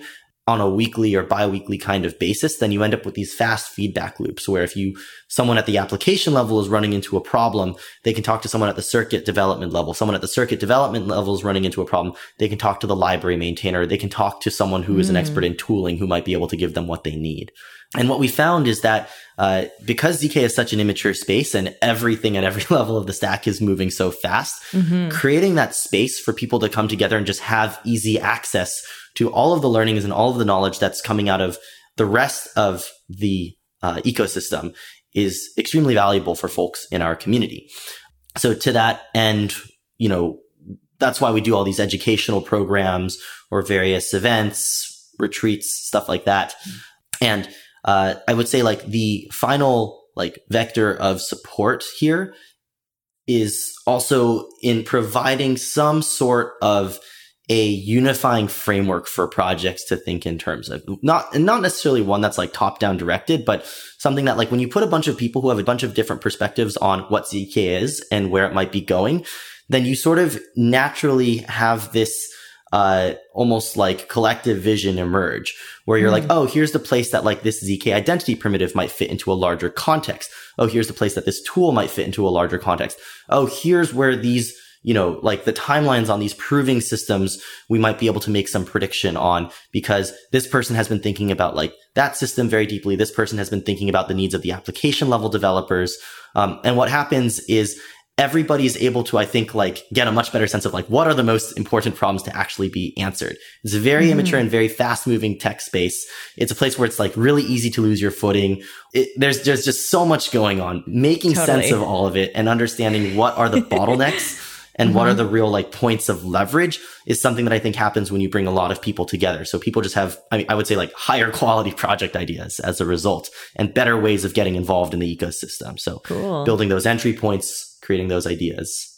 on a weekly or biweekly kind of basis, then you end up with these fast feedback loops where if you, someone at the application level is running into a problem, they can talk to someone at the circuit development level. Someone at the circuit development level is running into a problem. They can talk to the library maintainer. They can talk to someone who is an hmm. expert in tooling who might be able to give them what they need. And what we found is that uh, because ZK is such an immature space and everything at every <laughs> level of the stack is moving so fast, mm-hmm. creating that space for people to come together and just have easy access to all of the learnings and all of the knowledge that's coming out of the rest of the uh, ecosystem is extremely valuable for folks in our community. So to that end, you know, that's why we do all these educational programs or various events, retreats, stuff like that. And uh, I would say like the final like vector of support here is also in providing some sort of a unifying framework for projects to think in terms of not and not necessarily one that's like top down directed, but something that like when you put a bunch of people who have a bunch of different perspectives on what ZK is and where it might be going, then you sort of naturally have this uh, almost like collective vision emerge where you're mm. like, oh, here's the place that like this ZK identity primitive might fit into a larger context. Oh, here's the place that this tool might fit into a larger context. Oh, here's where these, you know, like the timelines on these proving systems, we might be able to make some prediction on because this person has been thinking about like that system very deeply. This person has been thinking about the needs of the application level developers. Um, and what happens is everybody is able to, I think, like get a much better sense of like what are the most important problems to actually be answered. It's a very mm. immature and very fast moving tech space. It's a place where it's like really easy to lose your footing. It, there's, there's just so much going on. Making totally. sense of all of it and understanding what are the <laughs> bottlenecks and mm-hmm. what are mm-hmm. the real like points of leverage is something that I think happens when you bring a lot of people together. So people just have, I mean, I would say like higher <laughs> quality project ideas as a result and better ways of getting involved in the ecosystem. So cool. building those entry points creating those ideas.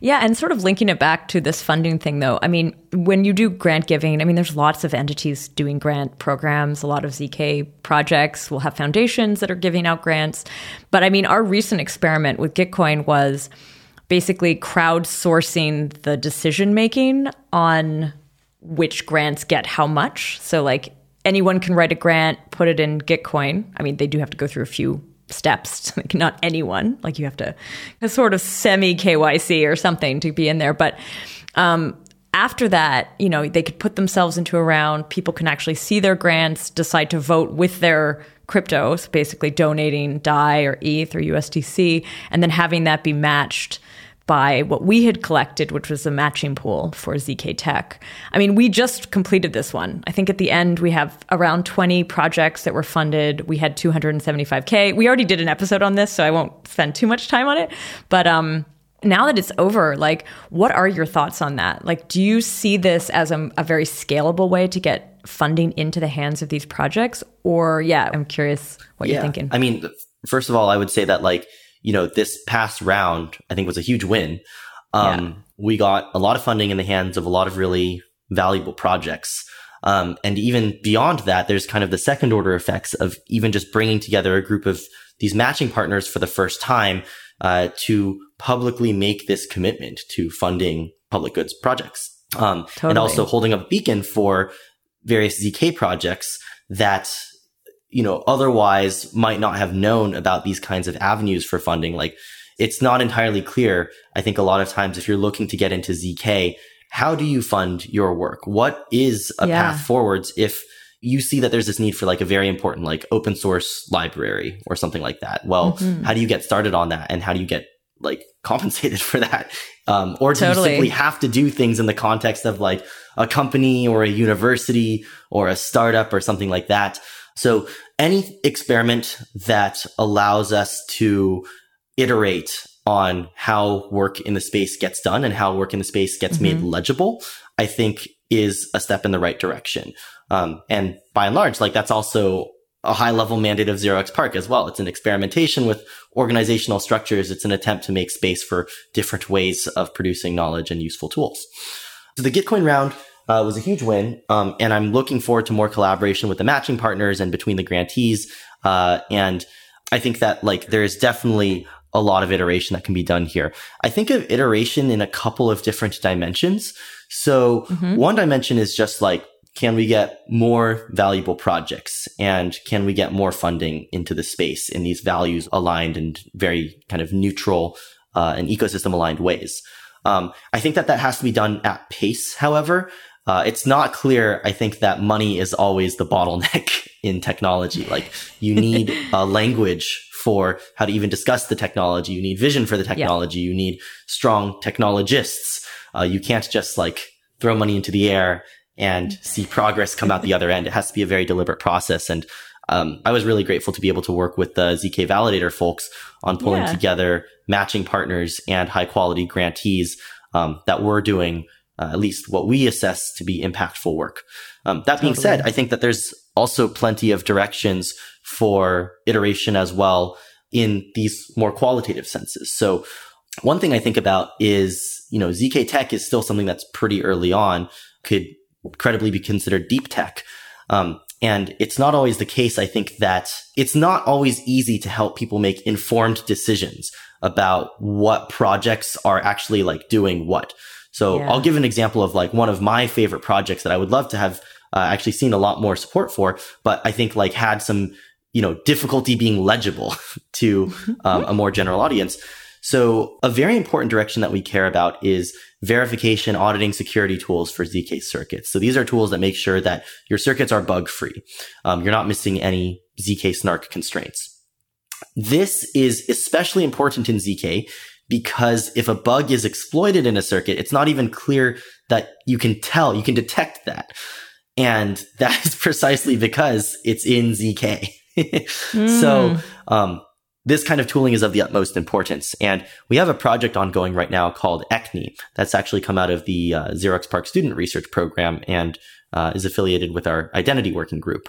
Yeah, and sort of linking it back to this funding thing, though. I mean, when you do grant giving, I mean, there's lots of entities doing grant programs. A lot of ZK projects will have foundations that are giving out grants. But I mean, our recent experiment with Gitcoin was basically crowdsourcing the decision making on which grants get how much. So, like, anyone can write a grant, put it in Gitcoin. I mean, they do have to go through a few steps. <laughs> Like not anyone. Like you have to a sort of semi KYC or something to be in there. But um, after that, you know, they could put themselves into a round. People can actually see their grants, decide to vote with their crypto, so basically donating DAI or ETH or USDC, and then having that be matched by what we had collected, which was a matching pool for ZK Tech. I mean, we just completed this one. I think at the end we have around 20 projects that were funded. We had 275K. We already did an episode on this, so I won't spend too much time on it. But um, now that it's over, like, what are your thoughts on that? Like, do you see this as a, a very scalable way to get funding into the hands of these projects? Or, yeah, I'm curious what yeah. you're thinking. I mean, first of all, I would say that, like, you know, this past round, I think was a huge win. Um, yeah. we got a lot of funding in the hands of a lot of really valuable projects. Um, and even beyond that, there's kind of the second order effects of even just bringing together a group of these matching partners for the first time, uh, to publicly make this commitment to funding public goods projects. Um, totally. and also holding up a beacon for various ZK projects that you know, otherwise might not have known about these kinds of avenues for funding. Like it's not entirely clear. I think a lot of times if you're looking to get into ZK, how do you fund your work? What is a yeah. path forwards if you see that there's this need for like a very important like open source library or something like that? Well, mm-hmm. how do you get started on that and how do you get like <laughs> compensated for that? Um, or do totally. you simply have to do things in the context of like a company or a university or a startup or something like that? So any experiment that allows us to iterate on how work in the space gets done and how work in the space gets mm-hmm. made legible, I think is a step in the right direction. Um, and by and large, like that's also a high level mandate of 0xPARC as well. It's an experimentation with organizational structures. It's an attempt to make space for different ways of producing knowledge and useful tools. So the Gitcoin round uh, was a huge win. Um, and I'm looking forward to more collaboration with the matching partners and between the grantees. Uh, and I think that like there is definitely a lot of iteration that can be done here. I think of iteration in a couple of different dimensions. So mm-hmm. one dimension is just like, can we get more valuable projects and can we get more funding into the space in these values aligned and very kind of neutral uh, and ecosystem aligned ways? Um, I think that that has to be done at pace. However, uh, it's not clear, I think, that money is always the bottleneck <laughs> in technology. Like, you need a <laughs> language for how to even discuss the technology. You need vision for the technology. Yeah. You need strong technologists. Uh, you can't just like throw money into the air and <laughs> see progress come out the other end. It has to be a very deliberate process. And um, I was really grateful to be able to work with the ZK Validator folks on pulling yeah. together matching partners and high quality grantees um, that were doing uh, at least what we assess to be impactful work. Um, that being said, I think that there's also plenty of directions for iteration as well in these more qualitative senses. So one thing I think about is, you know, ZK tech is still something that's pretty early on, could credibly be considered deep tech. Um, and it's not always the case. I think that it's not always easy to help people make informed decisions about what projects are actually like doing what. So Yeah. I'll give an example of like one of my favorite projects that I would love to have uh, actually seen a lot more support for, but I think like had some, you know, difficulty being legible <laughs> to <laughs> um, a more general audience. So a very important direction that we care about is verification, auditing security tools for ZK circuits. So these are tools that make sure that your circuits are bug free. Um, you're not missing any ZK snark constraints. This is especially important in ZK because if a bug is exploited in a circuit, it's not even clear that you can tell, you can detect that. And <laughs> that is precisely because it's in ZK. <laughs> So, um, this kind of tooling is of the utmost importance. And we have a project ongoing right now called Ecne that's actually come out of the uh, 0xPARC student research program and uh, is affiliated with our identity working group.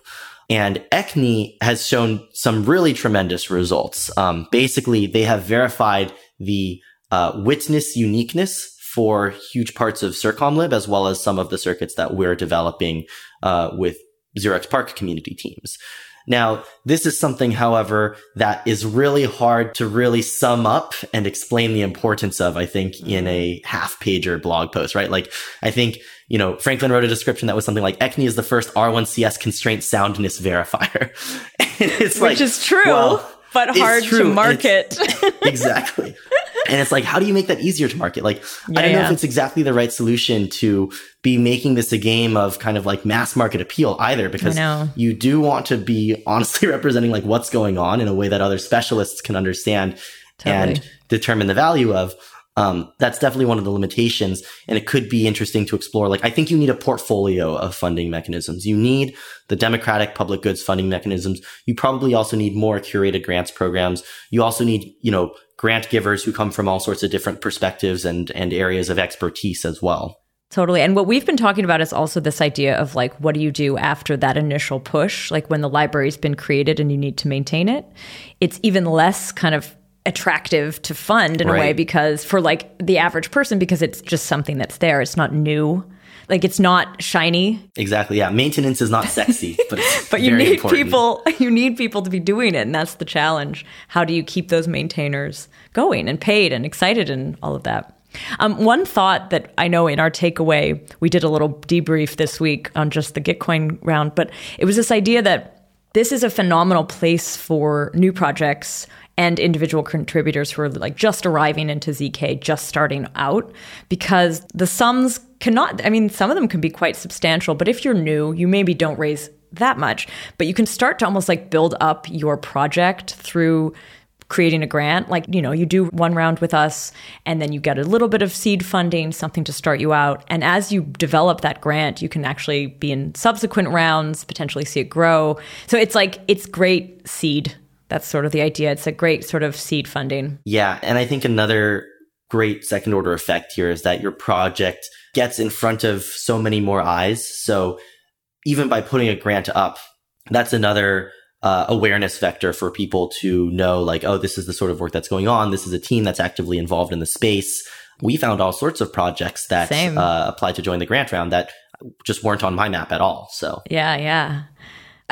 And Ecne has shown some really tremendous results. Um, basically, they have verified the uh, witness uniqueness for huge parts of CircomLib, as well as some of the circuits that we're developing uh, with 0xPARC community teams. Now, this is something, however, that is really hard to really sum up and explain the importance of, I think, in a mm-hmm. half pager blog post, right? Like, I think, you know, Franklin wrote a description that was something like Ecne is the first R1CS constraint soundness verifier. <laughs> and it's Which like, is true, well, but hard true, to market. <laughs> exactly. And it's like, how do you make that easier to market? Like, I don't know yeah. if it's exactly the right solution to be making this a game of kind of like mass market appeal either, because you do want to be honestly <laughs> representing like what's going on in a way that other specialists can understand and determine the value of. Um, that's definitely one of the limitations. And it could be interesting to explore. Like, I think you need a portfolio of funding mechanisms. You need the democratic public goods funding mechanisms. You probably also need more curated grants programs. You also need, you know, grant givers who come from all sorts of different perspectives and, and areas of expertise as well. Totally. And what we've been talking about is also this idea of like, what do you do after that initial push? Like when the library's been created and you need to maintain it, it's even less kind of attractive to fund in a way because for like the average person, because it's just something that's there. It's not new. Like it's not shiny, Exactly. Yeah. Maintenance is not sexy, <laughs> but but you need important. people, <laughs> you need people to be doing it. And that's the challenge. How do you keep those maintainers going and paid and excited and all of that? Um, one thought that I know in our takeaway, we did a little debrief this week on just the Gitcoin round, but it was this idea that this is a phenomenal place for new projects and individual contributors who are like just arriving into ZK, just starting out, because the sums cannot, I mean, some of them can be quite substantial, but if you're new, you maybe don't raise that much, but you can start to almost like build up your project through creating a grant. Like, you know, you do one round with us and then you get a little bit of seed funding, something to start you out. And as you develop that grant, you can actually be in subsequent rounds, potentially see it grow. So it's like, it's great seed. That's sort of the idea. It's a great sort of seed funding. Yeah. And I think another great second order effect here is that your project gets in front of so many more eyes. So even by putting a grant up, that's another uh, awareness vector for people to know like, oh, this is the sort of work that's going on. This is a team that's actively involved in the space. We found all sorts of projects that uh, applied to join the grant round that just weren't on my map at all. So Yeah, yeah.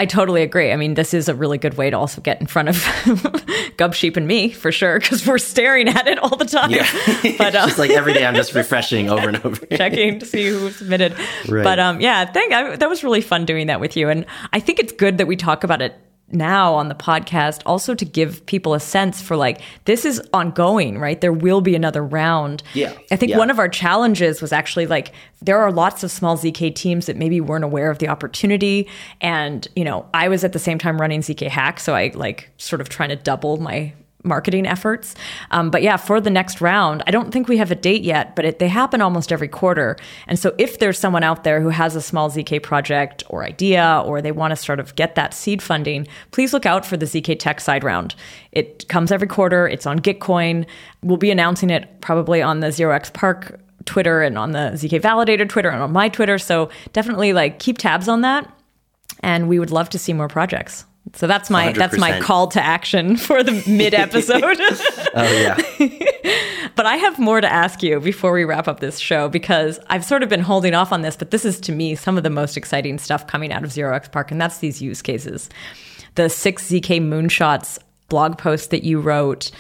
I totally agree. I mean, this is a really good way to also get in front of <laughs> gubsheep and me for sure, because we're staring at it all the time. yeah, <laughs> But uh, <laughs> just like every day I'm just refreshing over and over. checking to see who submitted. Right. But um, yeah, thank. I, that was really fun doing that with you, and I think it's good that we talk about it now on the podcast, also to give people a sense for like this is ongoing, right? There will be another round. Yeah. I think Yeah. one of our challenges was actually like there are lots of small ZK teams that maybe weren't aware of the opportunity, and you know, I was at the same time running ZK Hack, so I like sort of trying to double my marketing efforts. Um, but yeah, for the next round, I don't think we have a date yet, but it, they happen almost every quarter. And so if there's someone out there who has a small ZK project or idea, or they want to sort of get that seed funding, please look out for the ZK Tech Side Round. It comes every quarter. It's on Gitcoin. We'll be announcing it probably on the 0xPARC Twitter and on the ZK Validator Twitter and on my Twitter. So definitely like keep tabs on that. And we would love to see more projects. So that's my that's my call to action <laughs> for the mid episode. <laughs> Oh yeah. <laughs> but I have more to ask you before we wrap up this show because I've sort of been holding off on this, but this is to me some of the most exciting stuff coming out of 0xPARC, and that's these use cases. The six ZK moonshots blog post that you wrote.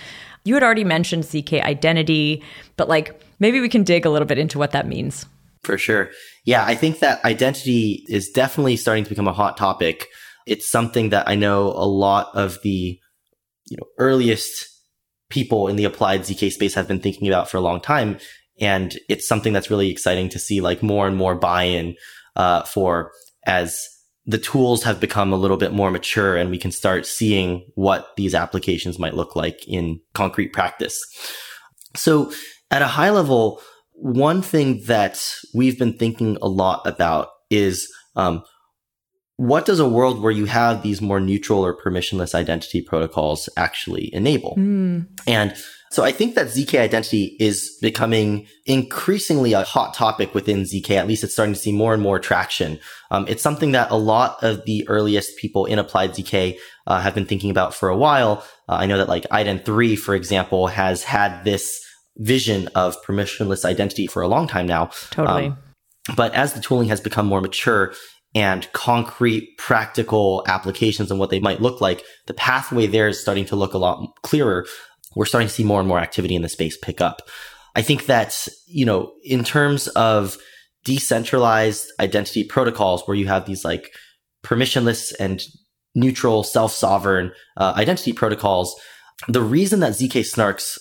You had already mentioned ZK identity, but like maybe we can dig a little bit into what that means. For sure. Yeah, I think that identity is definitely starting to become a hot topic. It's something that I know a lot of the you know earliest people in the applied ZK space have been thinking about for a long time. And it's something that's really exciting to see like more and more buy-in uh, for as the tools have become a little bit more mature and we can start seeing what these applications might look like in concrete practice. So at a high level, one thing that we've been thinking a lot about is um, what does a world where you have these more neutral or permissionless identity protocols actually enable? Mm. And so I think that ZK identity is becoming increasingly a hot topic within ZK. At least it's starting to see more and more traction. Um, it's something that a lot of the earliest people in applied ZK uh, have been thinking about for a while. Uh, I know that like iden3, for example, has had this vision of permissionless identity for a long time now. Totally. Um, but as the tooling has become more mature, and concrete practical applications and what they might look like, the pathway there is starting to look a lot clearer we're starting to see more and more activity in the space pick up. I think that, you know, in terms of decentralized identity protocols where you have these like permissionless and neutral self-sovereign uh, identity protocols, the reason that ZK snarks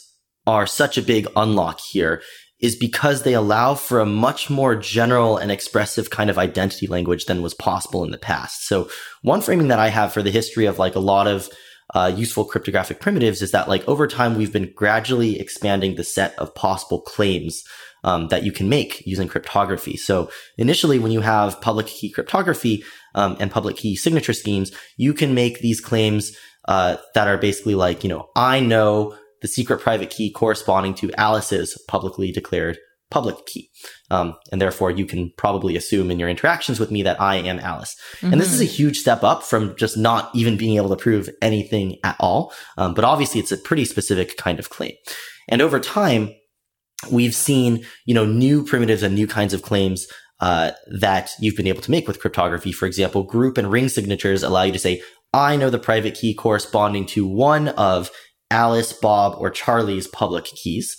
are such a big unlock here is because they allow for a much more general and expressive kind of identity language than was possible in the past. So one framing that I have for the history of like a lot of uh, useful cryptographic primitives is that like over time we've been gradually expanding the set of possible claims um, that you can make using cryptography. So initially, when you have public key cryptography um, and public key signature schemes, you can make these claims uh, that are basically like, you know, I know the secret private key corresponding to Alice's publicly declared public key. Um, and therefore you can probably assume in your interactions with me that I am Alice. Mm-hmm. And this is a mm-hmm. huge step up from just not even being able to prove anything at all. Um, but obviously it's a pretty specific kind of claim. And over time, we've seen, you know, new primitives and new kinds of claims uh, that you've been able to make with cryptography. For example, group and ring signatures allow you to say, I know the private key corresponding to one of Alice, Bob, or Charlie's public keys.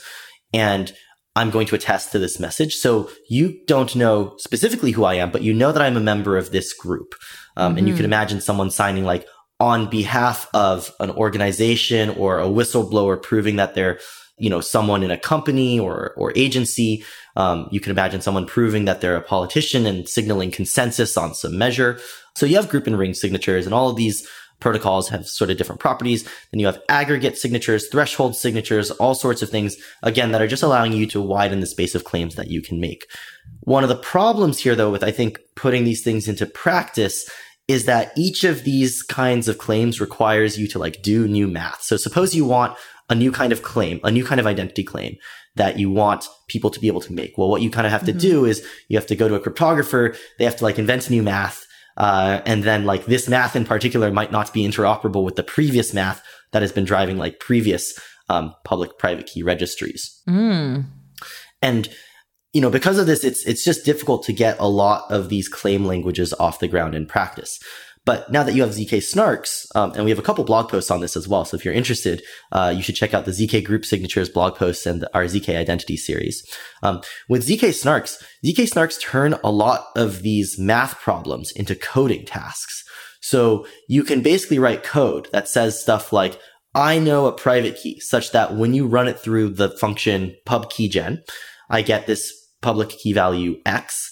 And I'm going to attest to this message. So you don't know specifically who I am, but you know that I'm a member of this group. Um, mm-hmm. And you can mm-hmm. imagine someone signing like on behalf of an organization or a whistleblower proving that they're, you know, someone in a company or, or agency. Um, you can imagine someone proving that they're a politician and signaling consensus on some measure. So you have group and ring signatures and all of these protocols have sort of different properties. Then you have aggregate signatures, threshold signatures, all sorts of things, again, that are just allowing you to widen the space of claims that you can make. One of the problems here, though, with I think putting these things into practice is that each of these kinds of claims requires you to like do new math. So suppose you want a new kind of claim, a new kind of identity claim that you want people to be able to make. Well, what you kind of have to mm-hmm. do is you have to go to a cryptographer. They have to like invent new math uh, and then like this math in particular might not be interoperable with the previous math that has been driving like previous um, public private key registries. Mm. And you know, because of this, it's it's just difficult to get a lot of these claim languages off the ground in practice. But now that you have ZK Snarks, um, and we have a couple blog posts on this as well. So if you're interested, uh, you should check out the ZK Group Signatures blog posts and our ZK Identity series. Um, with ZK Snarks, ZK Snarks turn a lot of these math problems into coding tasks. So you can basically write code that says stuff like, I know a private key such that when you run it through the function pub keygen, I get this public key value X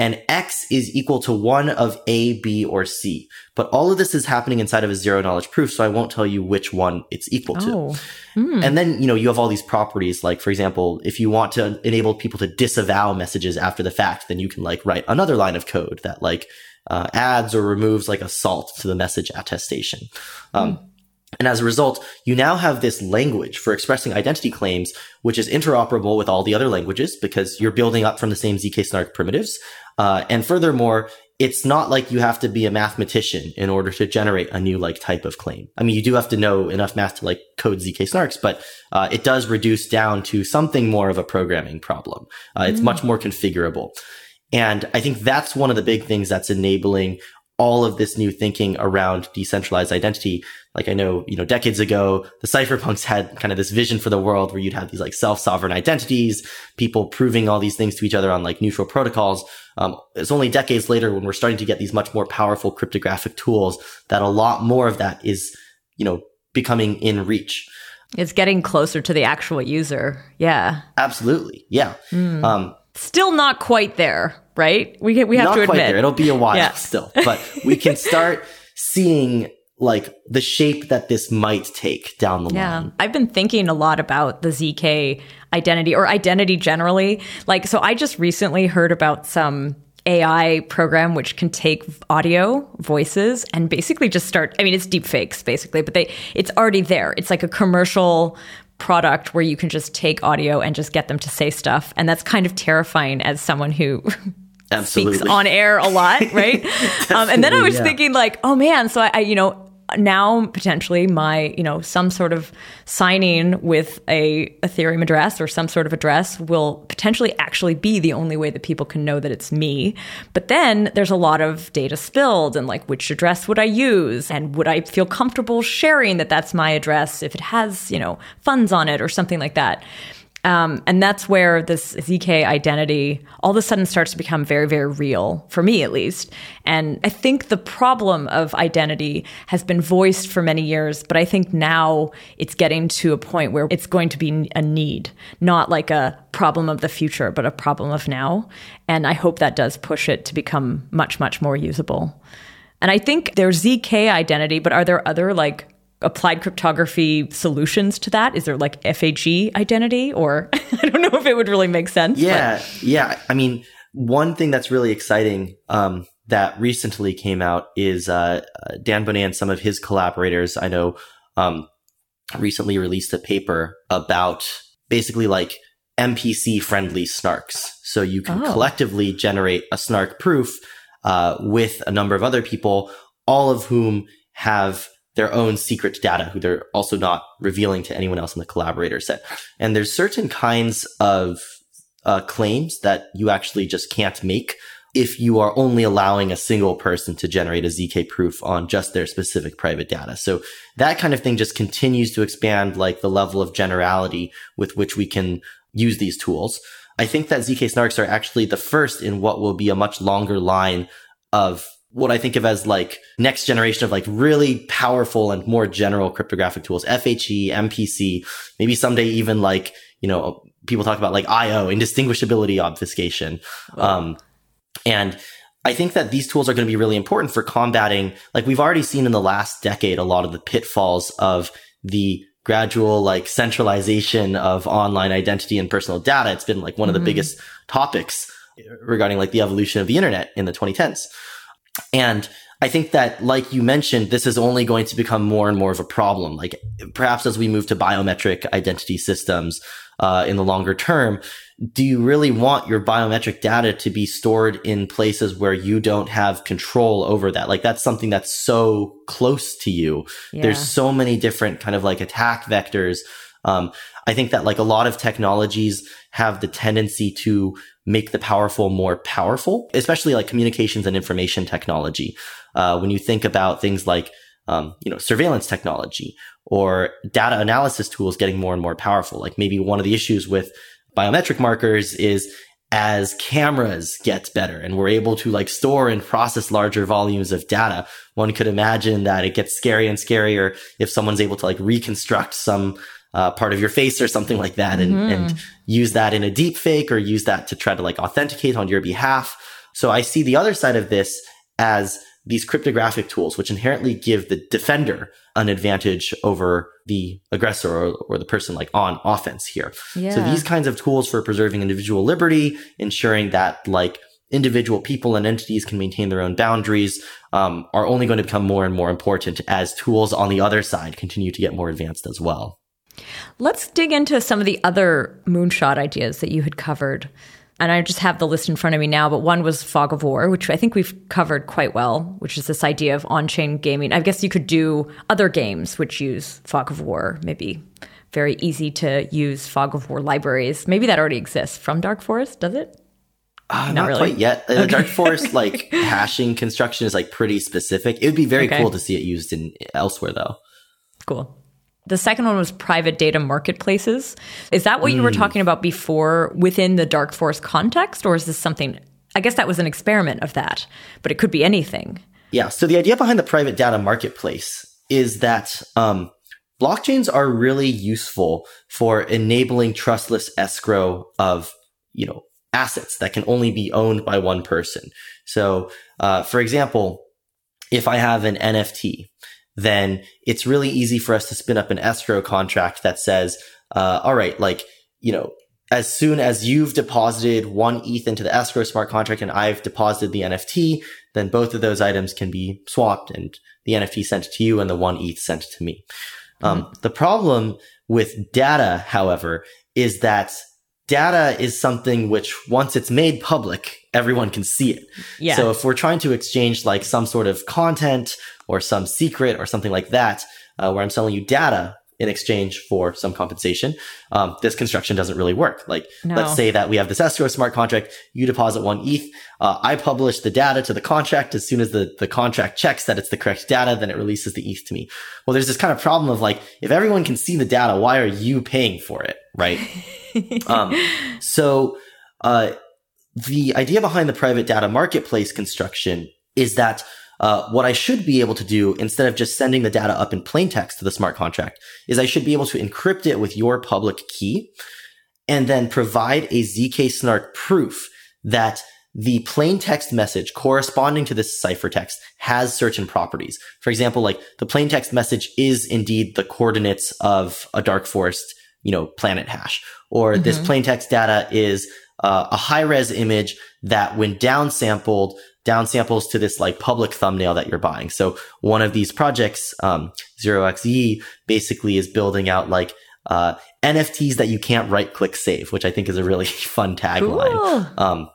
and X is equal to one of A, B, or C. But all of this is happening inside of a zero knowledge proof, so I won't tell you which one it's equal to. Oh. Mm. And then, you know, you have all these properties, like, for example, if you want to enable people to disavow messages after the fact, then you can like write another line of code that like uh, adds or removes like a salt to the message attestation. Um, mm. And as a result, you now have this language for expressing identity claims, which is interoperable with all the other languages because you're building up from the same ZK snark primitives. Uh, and furthermore, it's not like you have to be a mathematician in order to generate a new like type of claim. I mean, you do have to know enough math to like code ZK snarks, but uh, it does reduce down to something more of a programming problem. Uh, mm. It's much more configurable. And I think that's one of the big things that's enabling all of this new thinking around decentralized identity. Like I know, you know, decades ago, the cypherpunks had kind of this vision for the world where you'd have these like self-sovereign identities, people proving all these things to each other on like neutral protocols. Um, it's only decades later when we're starting to get these much more powerful cryptographic tools that a lot more of that is, you know, becoming in reach. It's getting closer to the actual user. Yeah. Absolutely. Yeah. Mm. Um, Still not quite there, right? We we have not to admit quite there. It'll be a while yeah. still, but we can start seeing like the shape that this might take down the yeah. line. I've been thinking a lot about the ZK identity or identity generally. Like, so I just recently heard about some AI program which can take audio voices and basically just start I mean it's deep fakes basically but they it's already there it's like a commercial product where you can just take audio and just get them to say stuff. And that's kind of terrifying as someone who <laughs> speaks on air a lot right? <laughs> Um, and then I was yeah. thinking like oh man so I, I you know now potentially my you know some sort of signing with a ethereum address or some sort of address will potentially actually be the only way that people can know that it's me. But then there's a lot of data spilled and like which address would i use? And would i feel comfortable sharing that that's my address if it has you know funds on it or something like that um, and that's where this ZK identity all of a sudden starts to become very, very real, for me at least. And I think the problem of identity has been voiced for many years, but I think now it's getting to a point where it's going to be a need, not like a problem of the future, but a problem of now. And I hope that does push it to become much, much more usable. And I think there's ZK identity, but are there other like applied cryptography solutions to that? Is there like FHE identity or <laughs> I don't know if it would really make sense. Yeah. But. Yeah. I mean, one thing that's really exciting, um, that recently came out is, uh, uh Dan Boneh and some of his collaborators I know, um, recently released a paper about basically like MPC friendly snarks. So you can oh. collectively generate a snark proof, uh, with a number of other people, all of whom have their own secret data who they're also not revealing to anyone else in the collaborator set. And there's certain kinds of uh, claims that you actually just can't make if you are only allowing a single person to generate a ZK proof on just their specific private data. So that kind of thing just continues to expand like the level of generality with which we can use these tools. I think that ZK snarks are actually the first in what will be a much longer line of what I think of as like next generation of like really powerful and more general cryptographic tools, FHE, MPC, maybe someday even like, you know, people talk about like IO, indistinguishability obfuscation. Um, and I think that these tools are going to be really important for combating, like we've already seen in the last decade, a lot of the pitfalls of the gradual like centralization of online identity and personal data. It's been like one mm-hmm. of the mm-hmm. biggest topics regarding like the evolution of the internet in the 2010s. And I think that, like you mentioned, this is only going to become more and more of a problem. Like perhaps as we move to biometric identity systems uh, in the longer term, do you really want your biometric data to be stored in places where you don't have control over that? Like that's something that's so close to you. Yeah. There's so many different kind of like attack vectors. Um, I think that like a lot of technologies have the tendency to make the powerful more powerful, especially like communications and information technology. Uh, when you think about things like, um, you know, surveillance technology or data analysis tools getting more and more powerful, like maybe one of the issues with biometric markers is as cameras get better and we're able to like store and process larger volumes of data, one could imagine that it gets scary and scarier if someone's able to like reconstruct some uh, part of your face or something like that and, mm-hmm. and use that in a deep fake or use that to try to like authenticate on your behalf. So I see the other side of this as these cryptographic tools, which inherently give the defender an advantage over the aggressor or, or the person like on offense here. Yeah. So these kinds of tools for preserving individual liberty, ensuring that like individual people and entities can maintain their own boundaries, um, are only going to become more and more important as tools on the other side continue to get more advanced as well. Let's dig into some of the other moonshot ideas that you had covered. And I just have the list in front of me now, but one was Fog of War, which I think we've covered quite well, which is this idea of on chain gaming. I guess you could do other games which use Fog of War, maybe very easy to use Fog of War libraries. Maybe that already exists from Dark Forest, does it? Uh, not, really. quite yet. The Okay. dark forest <laughs> like hashing construction is like pretty specific. It would be very Okay. cool to see it used in elsewhere though. Cool. The second one was private data marketplaces. Is that what you were talking about before within the dark forest context, or is this something? I guess that was an experiment of that, but it could be anything. Yeah. So the idea behind the private data marketplace is that um, blockchains are really useful for enabling trustless escrow of you know assets that can only be owned by one person. So, uh, for example, if I have an NFT, then it's really easy for us to spin up an escrow contract that says, uh, all right, like, you know, as soon as you've deposited one ETH into the escrow smart contract and I've deposited the NFT, then both of those items can be swapped and the NFT sent to you and the one ETH sent to me. Um, the problem with data, however, is that data is something which once it's made public, everyone can see it. Yeah. So if we're trying to exchange like some sort of content or some secret or something like that, uh, where I'm selling you data in exchange for some compensation, um, this construction doesn't really work. Like, No. let's say that we have this escrow smart contract. You deposit one ETH. Uh, I publish the data to the contract. As soon as the, the contract checks that it's the correct data, then it releases the ETH to me. Well, there's this kind of problem of like, if everyone can see the data, why are you paying for it? Right. <laughs> um, so, uh, the idea behind the private data marketplace construction is that uh, what I should be able to do instead of just sending the data up in plain text to the smart contract is I should be able to encrypt it with your public key and then provide a ZK snark proof that the plain text message corresponding to this ciphertext has certain properties. For example, like the plain text message is indeed the coordinates of a dark forest, you know, planet hash, or this plain text data is uh, a high res image that when downsampled, downsamples to this like public thumbnail that you're buying. So one of these projects, um, 0xe basically is building out like, uh, NFTs that you can't right click save, which I think is a really <laughs> fun tagline. Cool. Um,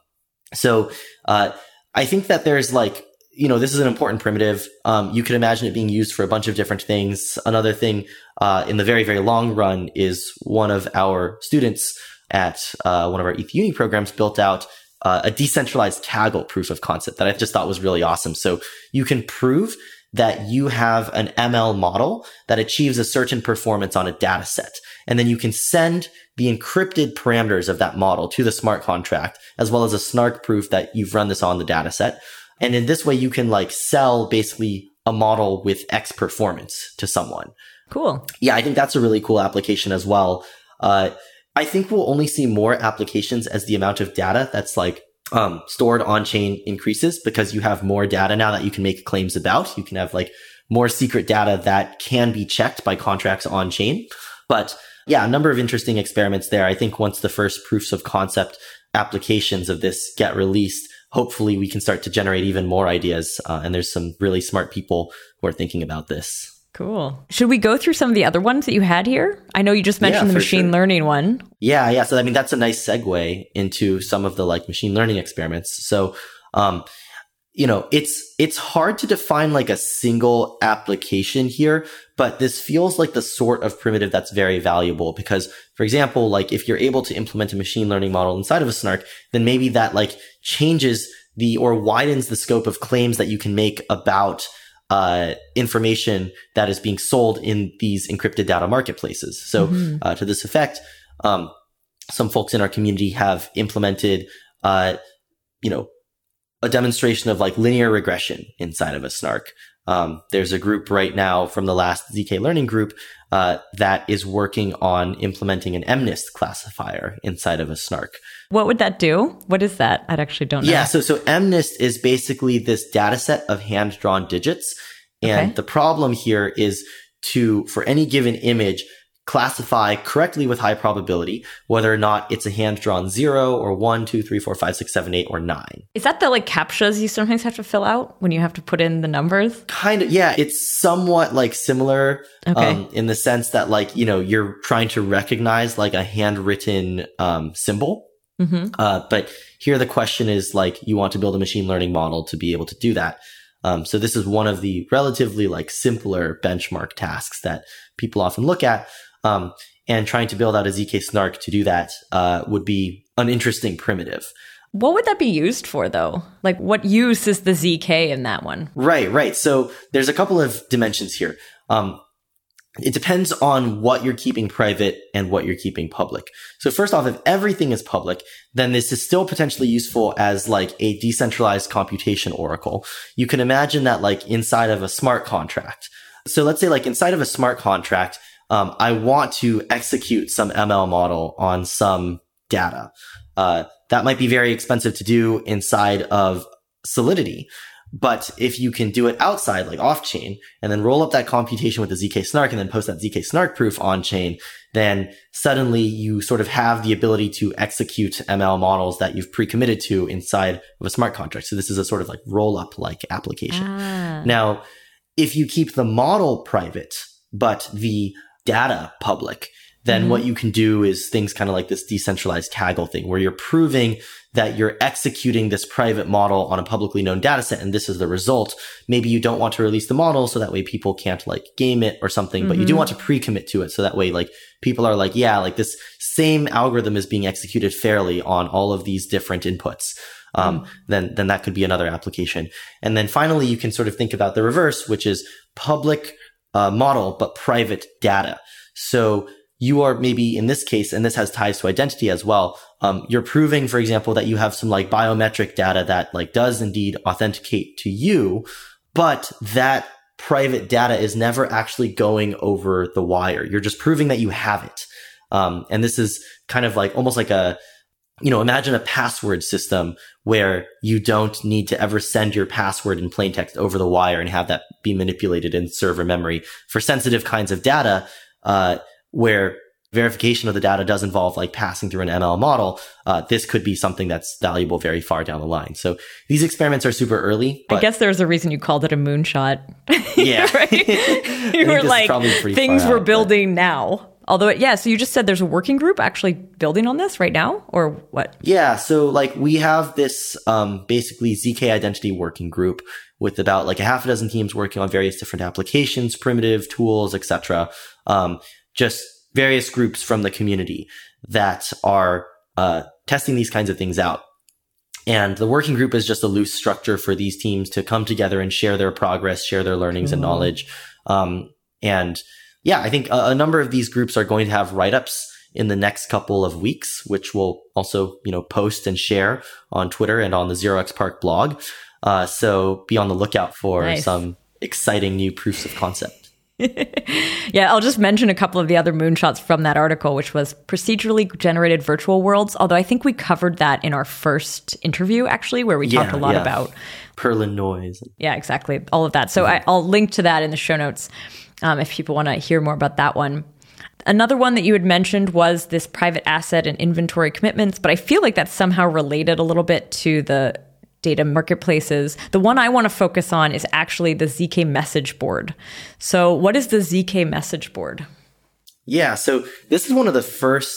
so, uh, I think that there's like, you know, this is an important primitive. Um, you can imagine it being used for a bunch of different things. Another thing, uh, in the very, very long run is one of our students at, uh, one of our ETH Uni programs built out, uh, a decentralized Kaggle proof of concept that I just thought was really awesome. So you can prove that you have an ML model that achieves a certain performance on a data set. And then you can send the encrypted parameters of that model to the smart contract, as well as a snark proof that you've run this on the data set. And in this way, you can like sell basically a model with X performance to someone. Cool. Yeah, I think that's a really cool application as well. Uh, I think we'll only see more applications as the amount of data that's like um, stored on chain increases because you have more data now that you can make claims about. You can have like more secret data that can be checked by contracts on chain. But yeah, a number of interesting experiments there. I think once the first proofs of concept applications of this get released, hopefully we can start to generate even more ideas. Uh, and there's some really smart people who are thinking about this. Cool. Should we go through some of the other ones that you had here? I know you just mentioned Yeah, the machine sure. learning one. Yeah, yeah. So I mean, that's a nice segue into some of the like machine learning experiments. So, um, you know, it's it's hard to define like a single application here, but this feels like the sort of primitive that's very valuable because, for example, like if you're able to implement a machine learning model inside of a snark, then maybe that like changes the or widens the scope of claims that you can make about uh, information that is being sold in these encrypted data marketplaces. So, uh, to this effect, um, some folks in our community have implemented, uh, you know, a demonstration of like linear regression inside of a snark. Um, there's a group right now from the last ZK learning group uh, that is working on implementing an MNIST classifier inside of a snark. What would that do? What is that? I actually don't know. Yeah, so so MNIST is basically this data set of hand drawn digits, and Okay. the problem here is to for any given image classify correctly with high probability whether or not it's a hand drawn zero or one, two, three, four, five, six, seven, eight, or nine. Is that the like captchas you sometimes have to fill out when you have to put in the numbers? Kind of, yeah, it's somewhat like similar Okay. um, in the sense that like you know you're trying to recognize like a handwritten um, symbol. hmm Uh, but here the question is like you want to build a machine learning model to be able to do that. Um, so this is one of the relatively like simpler benchmark tasks that people often look at. Um, and trying to build out a ZK snark to do that uh, would be an interesting primitive. What would that be used for though? Like what use is the ZK in that one? Right, right. So there's a couple of dimensions here. Um, it depends on what you're keeping private and what you're keeping public. So first off, if everything is public, then this is still potentially useful as like a decentralized computation oracle. You can imagine that like inside of a smart contract. So let's say like inside of a smart contract, um, I want to execute some ML model on some data. Uh, that might be very expensive to do inside of Solidity. But if you can do it outside, like off chain, and then roll up that computation with the ZK snark and then post that ZK snark proof on chain, then suddenly you sort of have the ability to execute ML models that you've pre-committed to inside of a smart contract. So this is a sort of like roll up like application. Ah. Now, if you keep the model private, but the data public, then mm-hmm. what you can do is things kind of like this decentralized Kaggle thing where you're proving that you're executing this private model on a publicly known data set and this is the result. Maybe you don't want to release the model so that way people can't like game it or something, mm-hmm. but you do mm-hmm. want to pre-commit to it so that way like people are like, yeah, like this same algorithm is being executed fairly on all of these different inputs. Um, mm. then, then that could be another application. And then finally, you can sort of think about the reverse, which is public uh, model, but private data. So you are maybe in this case, and this has ties to identity as well. Um, you're proving, for example, that you have some like biometric data that like does indeed authenticate to you, but that private data is never actually going over the wire. You're just proving that you have it. Um, and this is kind of like almost like a, you know, imagine a password system where you don't need to ever send your password in plain text over the wire and have that be manipulated in server memory for sensitive kinds of data. Uh, where verification of the data does involve like passing through an ML model, uh, this could be something that's valuable very far down the line. So these experiments are super early. I guess there's a reason you called it a moonshot. Yeah. <laughs> <laughs> you were like, things we're out, building but... now. Although, yeah, so you just said there's a working group actually building on this right now, or what? Yeah, so like we have this um, basically ZK identity working group with about like a half a dozen teams working on various different applications, primitive tools, etc. Um, just various groups from the community that are uh, testing these kinds of things out. And the working group is just a loose structure for these teams to come together and share their progress, share their learnings and knowledge. Um, and yeah, I think a, a, number of these groups are going to have write ups in the next couple of weeks, which we'll also, you know, post and share on Twitter and on the 0xPARC blog. Uh, so be on the lookout for nice. some exciting new proofs of concept. <laughs> yeah, I'll just mention a couple of the other moonshots from that article, which was procedurally generated virtual worlds. Although I think we covered that in our first interview, actually, where we yeah, talked a lot yeah. about Perlin noise. Yeah, exactly. All of that. So mm-hmm. I, will link to that in the show notes um, if people want to hear more about that one. Another one that you had mentioned was this private asset and inventory commitments, but I feel like that's somehow related a little bit to the data marketplaces. The one I want to focus on is actually the ZK message board. So, what is the ZK message board? Yeah, so this is one of the first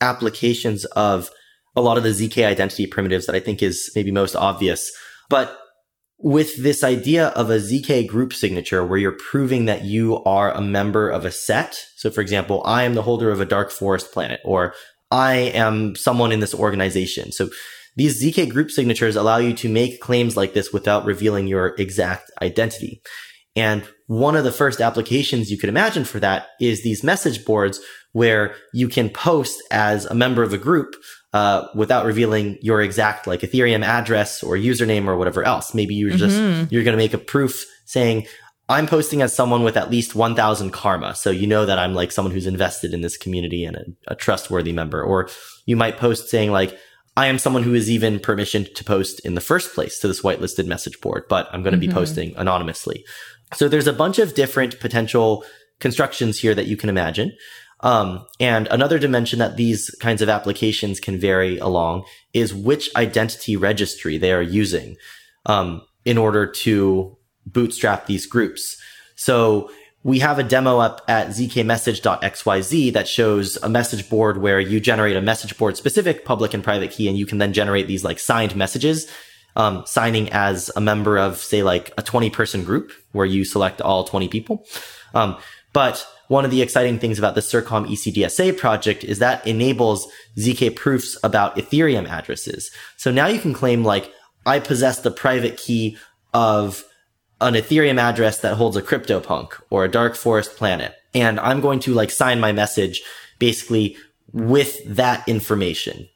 applications of a lot of the ZK identity primitives that I think is maybe most obvious. But with this idea of a ZK group signature where you're proving that you are a member of a set. So, for example, I am the holder of a dark forest planet, or I am someone in this organization. So these ZK group signatures allow you to make claims like this without revealing your exact identity. And one of the first applications you could imagine for that is these message boards where you can post as a member of a group uh, without revealing your exact like Ethereum address or username or whatever else. Maybe you're just mm-hmm. you're going to make a proof saying I'm posting as someone with at least 1,000 karma, so you know that I'm like someone who's invested in this community and a, a trustworthy member. Or you might post saying like I am someone who is even permissioned to post in the first place to this whitelisted message board, but I'm going to mm-hmm. be posting anonymously. So there's a bunch of different potential constructions here that you can imagine. Um, and another dimension that these kinds of applications can vary along is which identity registry they are using um, in order to bootstrap these groups. So we have a demo up at zkmessage.xyz that shows a message board where you generate a message board specific public and private key, and you can then generate these like signed messages, um, signing as a member of, say, like a 20 person group where you select all 20 people. Um, but one of the exciting things about the CIRCOM ECDSA project is that enables ZK proofs about Ethereum addresses. So now you can claim like, I possess the private key of an Ethereum address that holds a CryptoPunk or a Dark Forest planet. And I'm going to like sign my message basically with that information.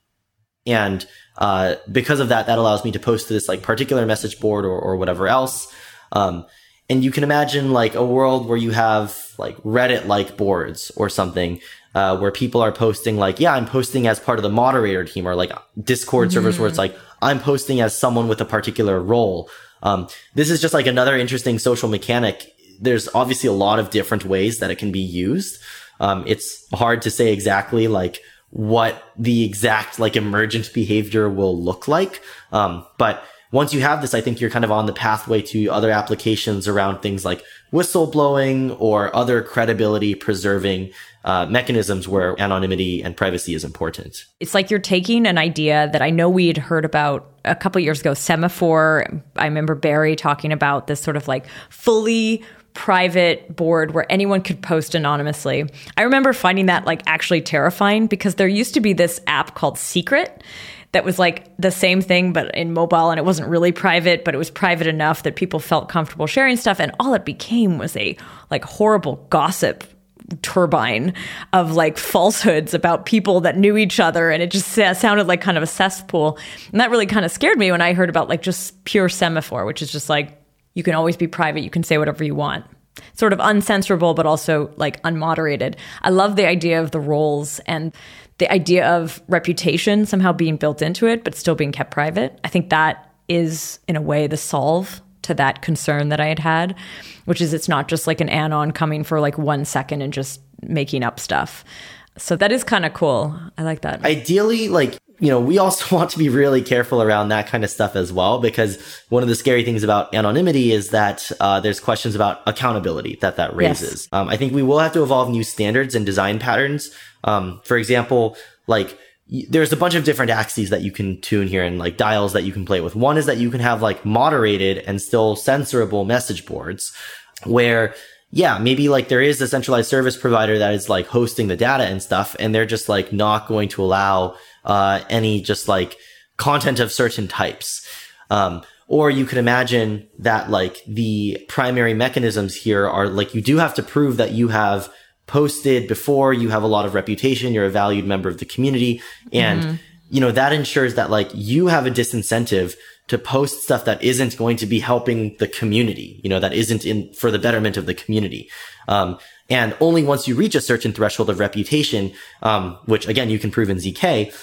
And uh, because of that, that allows me to post to this like particular message board or, or whatever else. Um, and you can imagine like a world where you have like Reddit like boards or something uh, where people are posting like, yeah, I'm posting as part of the moderator team or like Discord mm-hmm. servers where it's like, I'm posting as someone with a particular role. Um, this is just like another interesting social mechanic. There's obviously a lot of different ways that it can be used. Um, it's hard to say exactly like what the exact like emergent behavior will look like. Um, but once you have this, I think you're kind of on the pathway to other applications around things like whistleblowing or other credibility preserving uh, mechanisms where anonymity and privacy is important. It's like you're taking an idea that I know we had heard about a couple years ago, Semaphore. I remember Barry talking about this sort of like fully private board where anyone could post anonymously. I remember finding that like actually terrifying because there used to be this app called Secret that was like the same thing but in mobile and it wasn't really private but it was private enough that people felt comfortable sharing stuff. And all it became was a like horrible gossip turbine of like falsehoods about people that knew each other and it just sounded like kind of a cesspool. And that really kind of scared me when i heard about like just pure semaphore which is just like you can always be private you can say whatever you want. Sort of uncensorable but also like unmoderated. I love the idea of the roles and the idea of reputation somehow being built into it, but still being kept private. I think that is, in a way, the solve to that concern that I had had, which is it's not just like an anon coming for like one second and just making up stuff. So that is kind of cool. I like that. Ideally, like you know, we also <laughs> want to be really careful around that kind of stuff as well, because one of the scary things about anonymity is that uh, there's questions about accountability that that raises. Yes. Um, I think we will have to evolve new standards and design patterns. Um, for example, like there's a bunch of different axes that you can tune here and like dials that you can play with. One is that you can have like moderated and still censorable message boards where yeah, maybe like there is a centralized service provider that is like hosting the data and stuff, and they're just like not going to allow uh, any just like content of certain types. Um, or you could imagine that like the primary mechanisms here are like you do have to prove that you have posted before, you have a lot of reputation, you're a valued member of the community. And, mm-hmm. you know, that ensures that like you have a disincentive to post stuff that isn't going to be helping the community, you know, that isn't in for the betterment of the community. Um, and only once you reach a certain threshold of reputation, um, which again, you can prove in ZK,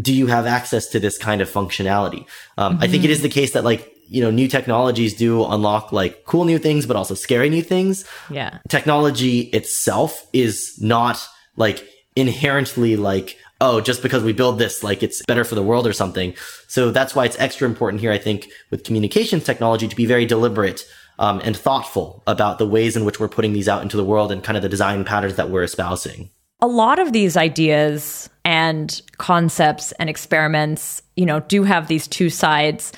do you have access to this kind of functionality? Um, mm-hmm. I think it is the case that like, you know, new technologies do unlock like cool new things, but also scary new things. Yeah. Technology itself is not like inherently like, oh, just because we build this, like it's better for the world or something. So that's why it's extra important here, I think, with communications technology to be very deliberate um, and thoughtful about the ways in which we're putting these out into the world and kind of the design patterns that we're espousing a lot of these ideas and concepts and experiments, you know, do have these two sides.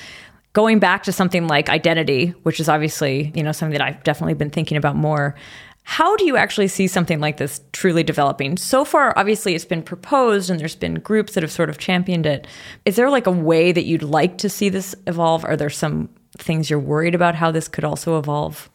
Going back to something like identity, which is obviously, you know, something that I've definitely been thinking about more. How do you actually see something like this truly developing? So far, obviously, it's been proposed and there's been groups that have sort of championed it. Is there like a way that you'd like to see this evolve? Are there some things you're worried about how this could also evolve?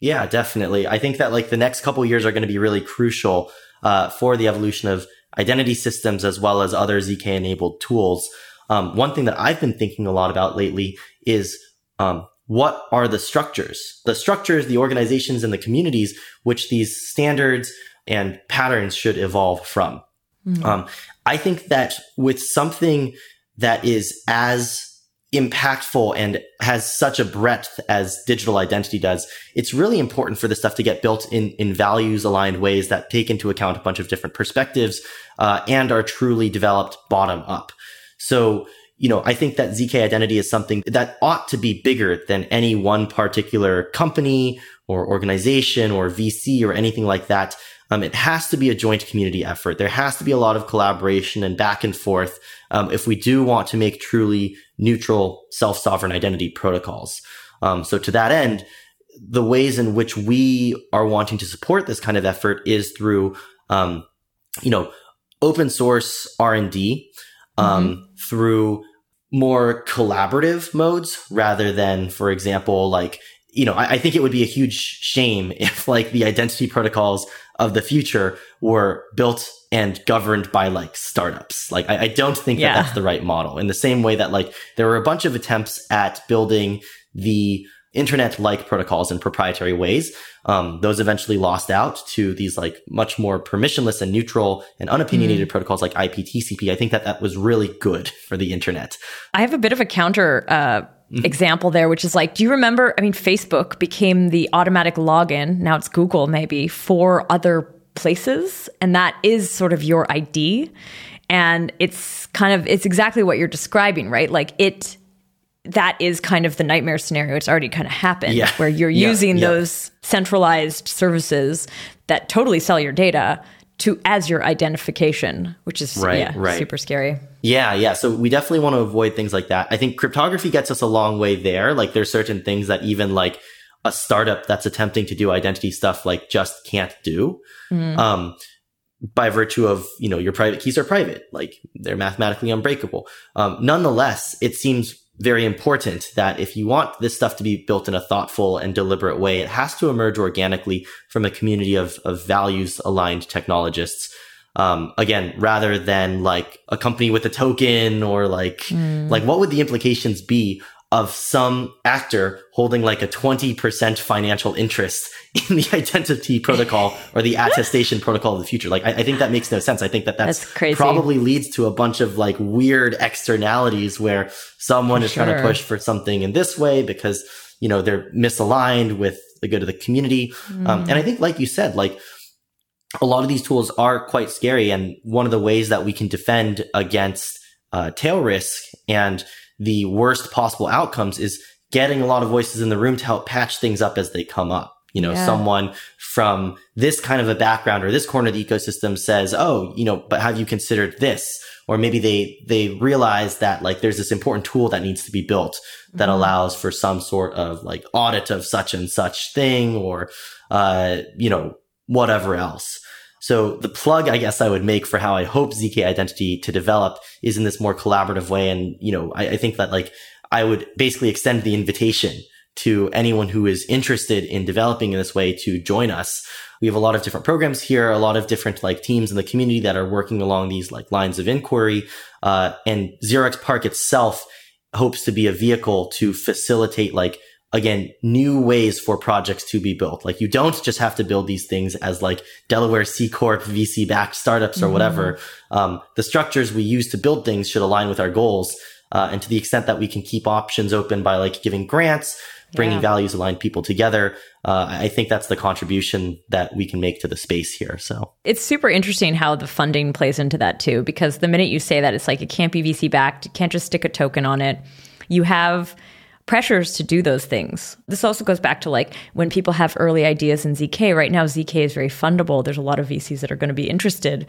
Yeah, definitely. I think that like the next couple years are going to be really crucial uh, for the evolution of identity systems as well as other ZK enabled tools. Um, one thing that I've been thinking a lot about lately is um, what are the structures, the structures, the organizations, and the communities which these standards and patterns should evolve from. Mm-hmm. Um, I think that with something that is as impactful and has such a breadth as digital identity does, it's really important for this stuff to get built in, in values aligned ways that take into account a bunch of different perspectives, uh, and are truly developed bottom up. So, you know, I think that ZK identity is something that ought to be bigger than any one particular company or organization or VC or anything like that. Um, it has to be a joint community effort. There has to be a lot of collaboration and back and forth um, if we do want to make truly neutral self-sovereign identity protocols. Um, so to that end, the ways in which we are wanting to support this kind of effort is through, um, you know, open source R and D, um, mm-hmm. through more collaborative modes rather than, for example, like, you know, I, I think it would be a huge shame <laughs> if like the identity protocols of the future were built and governed by like startups. Like, I, I don't think yeah. that that's the right model in the same way that like there were a bunch of attempts at building the internet like protocols in proprietary ways. Um, those eventually lost out to these like much more permissionless and neutral and unopinionated mm. protocols like IPTCP. I think that that was really good for the internet. I have a bit of a counter, uh, mm-hmm. example there, which is like, do you remember? I mean, Facebook became the automatic login. Now it's Google, maybe for other places. And that is sort of your ID. And it's kind of, it's exactly what you're describing, right? Like it, that is kind of the nightmare scenario. It's already kind of happened yeah. where you're yeah. using yeah. those centralized services that totally sell your data to as your identification, which is right, yeah, right. super scary. Yeah, yeah. So we definitely want to avoid things like that. I think cryptography gets us a long way there. Like there's certain things that even like a startup that's attempting to do identity stuff like just can't do. Mm. Um, by virtue of you know your private keys are private like they're mathematically unbreakable um, nonetheless it seems very important that if you want this stuff to be built in a thoughtful and deliberate way, it has to emerge organically from a community of, of values aligned technologists. Um, again, rather than like a company with a token or like, mm. like what would the implications be of some actor holding like a 20% financial interest <laughs> in the identity protocol or the attestation protocol of the future. Like, I, I, think that makes no sense. I think that that's, that's probably leads to a bunch of like weird externalities where someone is sure. trying to push for something in this way because, you know, they're misaligned with the good of the community. Mm. Um, and I think, like you said, like, a lot of these tools are quite scary. And one of the ways that we can defend against uh, tail risk and the worst possible outcomes is getting a lot of voices in the room to help patch things up as they come up. You know, yeah. someone from this kind of a background or this corner of the ecosystem says, Oh, you know, but have you considered this? Or maybe they, they realize that like there's this important tool that needs to be built that mm-hmm. allows for some sort of like audit of such and such thing or, uh, you know, whatever else. So the plug, I guess I would make for how I hope ZK identity to develop is in this more collaborative way. And, you know, I, I think that like I would basically extend the invitation to anyone who is interested in developing in this way to join us. We have a lot of different programs here, a lot of different like teams in the community that are working along these like lines of inquiry. Uh, and 0xPARC itself hopes to be a vehicle to facilitate like again, new ways for projects to be built. Like you don't just have to build these things as like Delaware C Corp, VC backed startups or mm-hmm. whatever. Um, the structures we use to build things should align with our goals. Uh, and to the extent that we can keep options open by like giving grants, bringing yeah. values aligned people together. Uh, I think that's the contribution that we can make to the space here. So it's super interesting how the funding plays into that too, because the minute you say that, it's like it can't be VC backed, you can't just stick a token on it. You have pressures to do those things. This also goes back to like when people have early ideas in ZK. Right now, ZK is very fundable. There's a lot of VCs that are going to be interested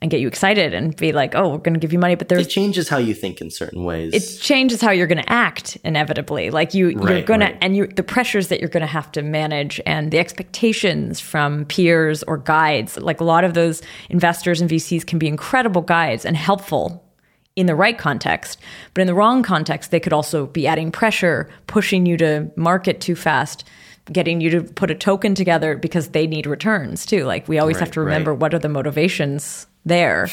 and get you excited and be like, oh, we're going to give you money. But there's it changes how you think in certain ways. It changes how you're going to act inevitably. Like you, right, you're going right. to, and you, the pressures that you're going to have to manage and the expectations from peers or guides. Like a lot of those investors and VCs can be incredible guides and helpful in the right context. But in the wrong context, they could also be adding pressure, pushing you to market too fast, getting you to put a token together because they need returns too. Like we always right, have to remember right. what are the motivations there.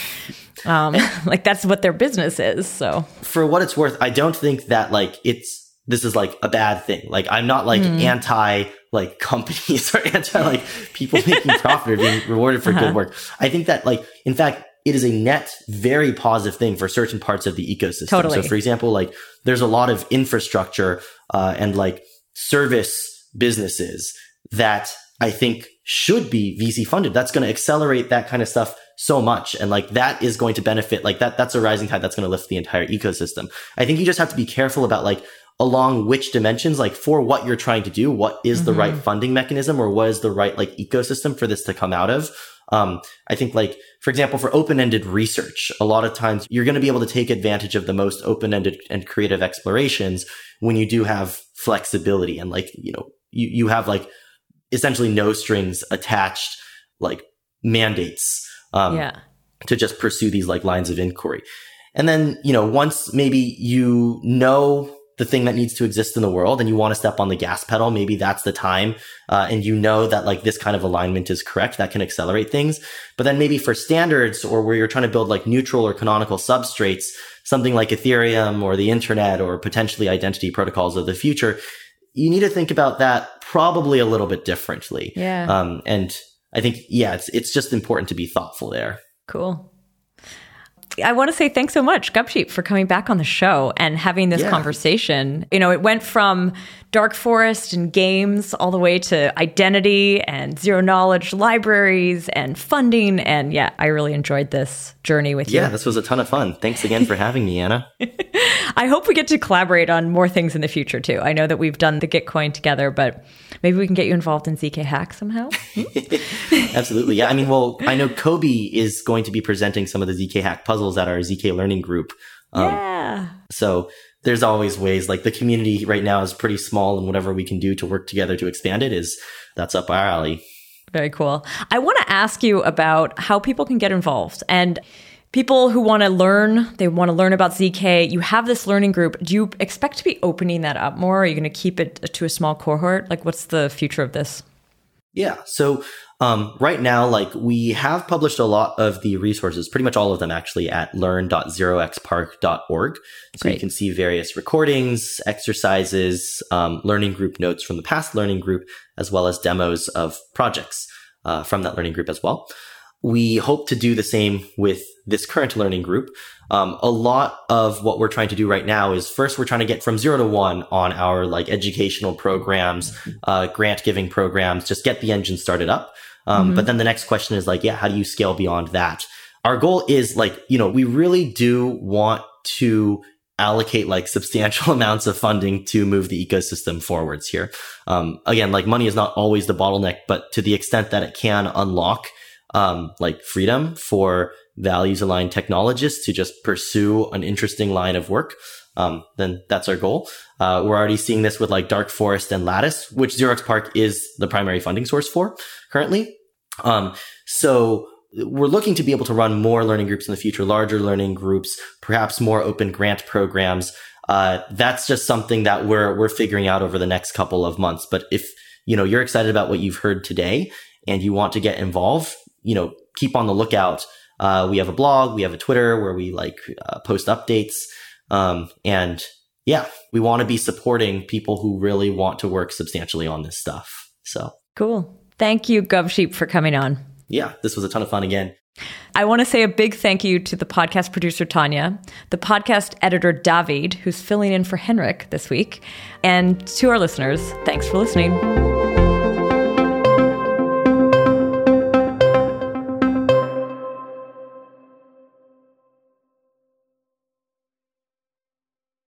Um, <laughs> like that's what their business is. So for what it's worth, I don't think that like it's this is like a bad thing. Like I'm not like mm. anti like <laughs> companies or anti like people making profit or being rewarded for uh-huh. good work. I think that like in fact it is a net very positive thing for certain parts of the ecosystem. Totally. So for example, like there's a lot of infrastructure uh, and like service businesses that I think should be VC funded. That's going to accelerate that kind of stuff so much. And like that is going to benefit, like that, that's a rising tide that's going to lift the entire ecosystem. I think you just have to be careful about like along which dimensions, like for what you're trying to do, what is mm-hmm. the right funding mechanism or what is the right like ecosystem for this to come out of? Um, I think like, for example, for open-ended research, a lot of times you're going to be able to take advantage of the most open-ended and creative explorations when you do have flexibility and like, you know, you, you have like essentially no strings attached, like mandates. Um, yeah. To just pursue these like lines of inquiry. And then, you know, once maybe you know the thing that needs to exist in the world and you want to step on the gas pedal, maybe that's the time. Uh, and you know that like this kind of alignment is correct. That can accelerate things. But then maybe for standards or where you're trying to build like neutral or canonical substrates, something like Ethereum or the internet or potentially identity protocols of the future, you need to think about that probably a little bit differently. Yeah. Um, and I think, yeah, it's, it's just important to be thoughtful there. Cool. I want to say thanks so much, Gubsheep, for coming back on the show and having this yeah. conversation. You know, it went from dark forest and games all the way to identity and zero knowledge libraries and funding. And yeah, I really enjoyed this journey with yeah, you. Yeah, this was a ton of fun. Thanks again for having me, Anna. <laughs> I hope we get to collaborate on more things in the future too. I know that we've done the Gitcoin together, but maybe we can get you involved in ZK Hack somehow. Hmm? <laughs> Absolutely. Yeah. I mean, well, I know Kobi is going to be presenting some of the ZK Hack puzzles at our ZK learning group. Um, yeah. So there's always ways like the community right now is pretty small and whatever we can do to work together to expand it is that's up our alley. Very cool. I want to ask you about how people can get involved and people who want to learn, they want to learn about ZK. You have this learning group. Do you expect to be opening that up more? Are you going to keep it to a small cohort? Like what's the future of this? Yeah. So um, right now, like we have published a lot of the resources, pretty much all of them actually at learn.0xparc.org. So Great. you can see various recordings, exercises, um, learning group notes from the past learning group, as well as demos of projects uh, from that learning group as well. We hope to do the same with this current learning group. Um, a lot of what we're trying to do right now is first we're trying to get from zero to one on our like educational programs, uh, grant giving programs, just get the engine started up. Um, mm-hmm. But then the next question is like, yeah, how do you scale beyond that? Our goal is like, you know, we really do want to allocate like substantial <laughs> amounts of funding to move the ecosystem forwards here. Um, again, like money is not always the bottleneck, but to the extent that it can unlock, um, like freedom for values aligned technologists to just pursue an interesting line of work, um, then that's our goal. Uh, we're already seeing this with like Dark Forest and Lattice, which 0xPARC is the primary funding source for currently. Um, so we're looking to be able to run more learning groups in the future, larger learning groups, perhaps more open grant programs. Uh, that's just something that we're we're figuring out over the next couple of months. But if you know you're excited about what you've heard today and you want to get involved, you know, keep on the lookout. Uh, we have a blog, we have a Twitter where we like uh, post updates, um, and yeah, we want to be supporting people who really want to work substantially on this stuff. So cool. Thank you, Gubsheep, for coming on. Yeah, this was a ton of fun again. I want to say a big thank you to the podcast producer, Tanya, the podcast editor, David, who's filling in for Henrik this week, and to our listeners, thanks for listening.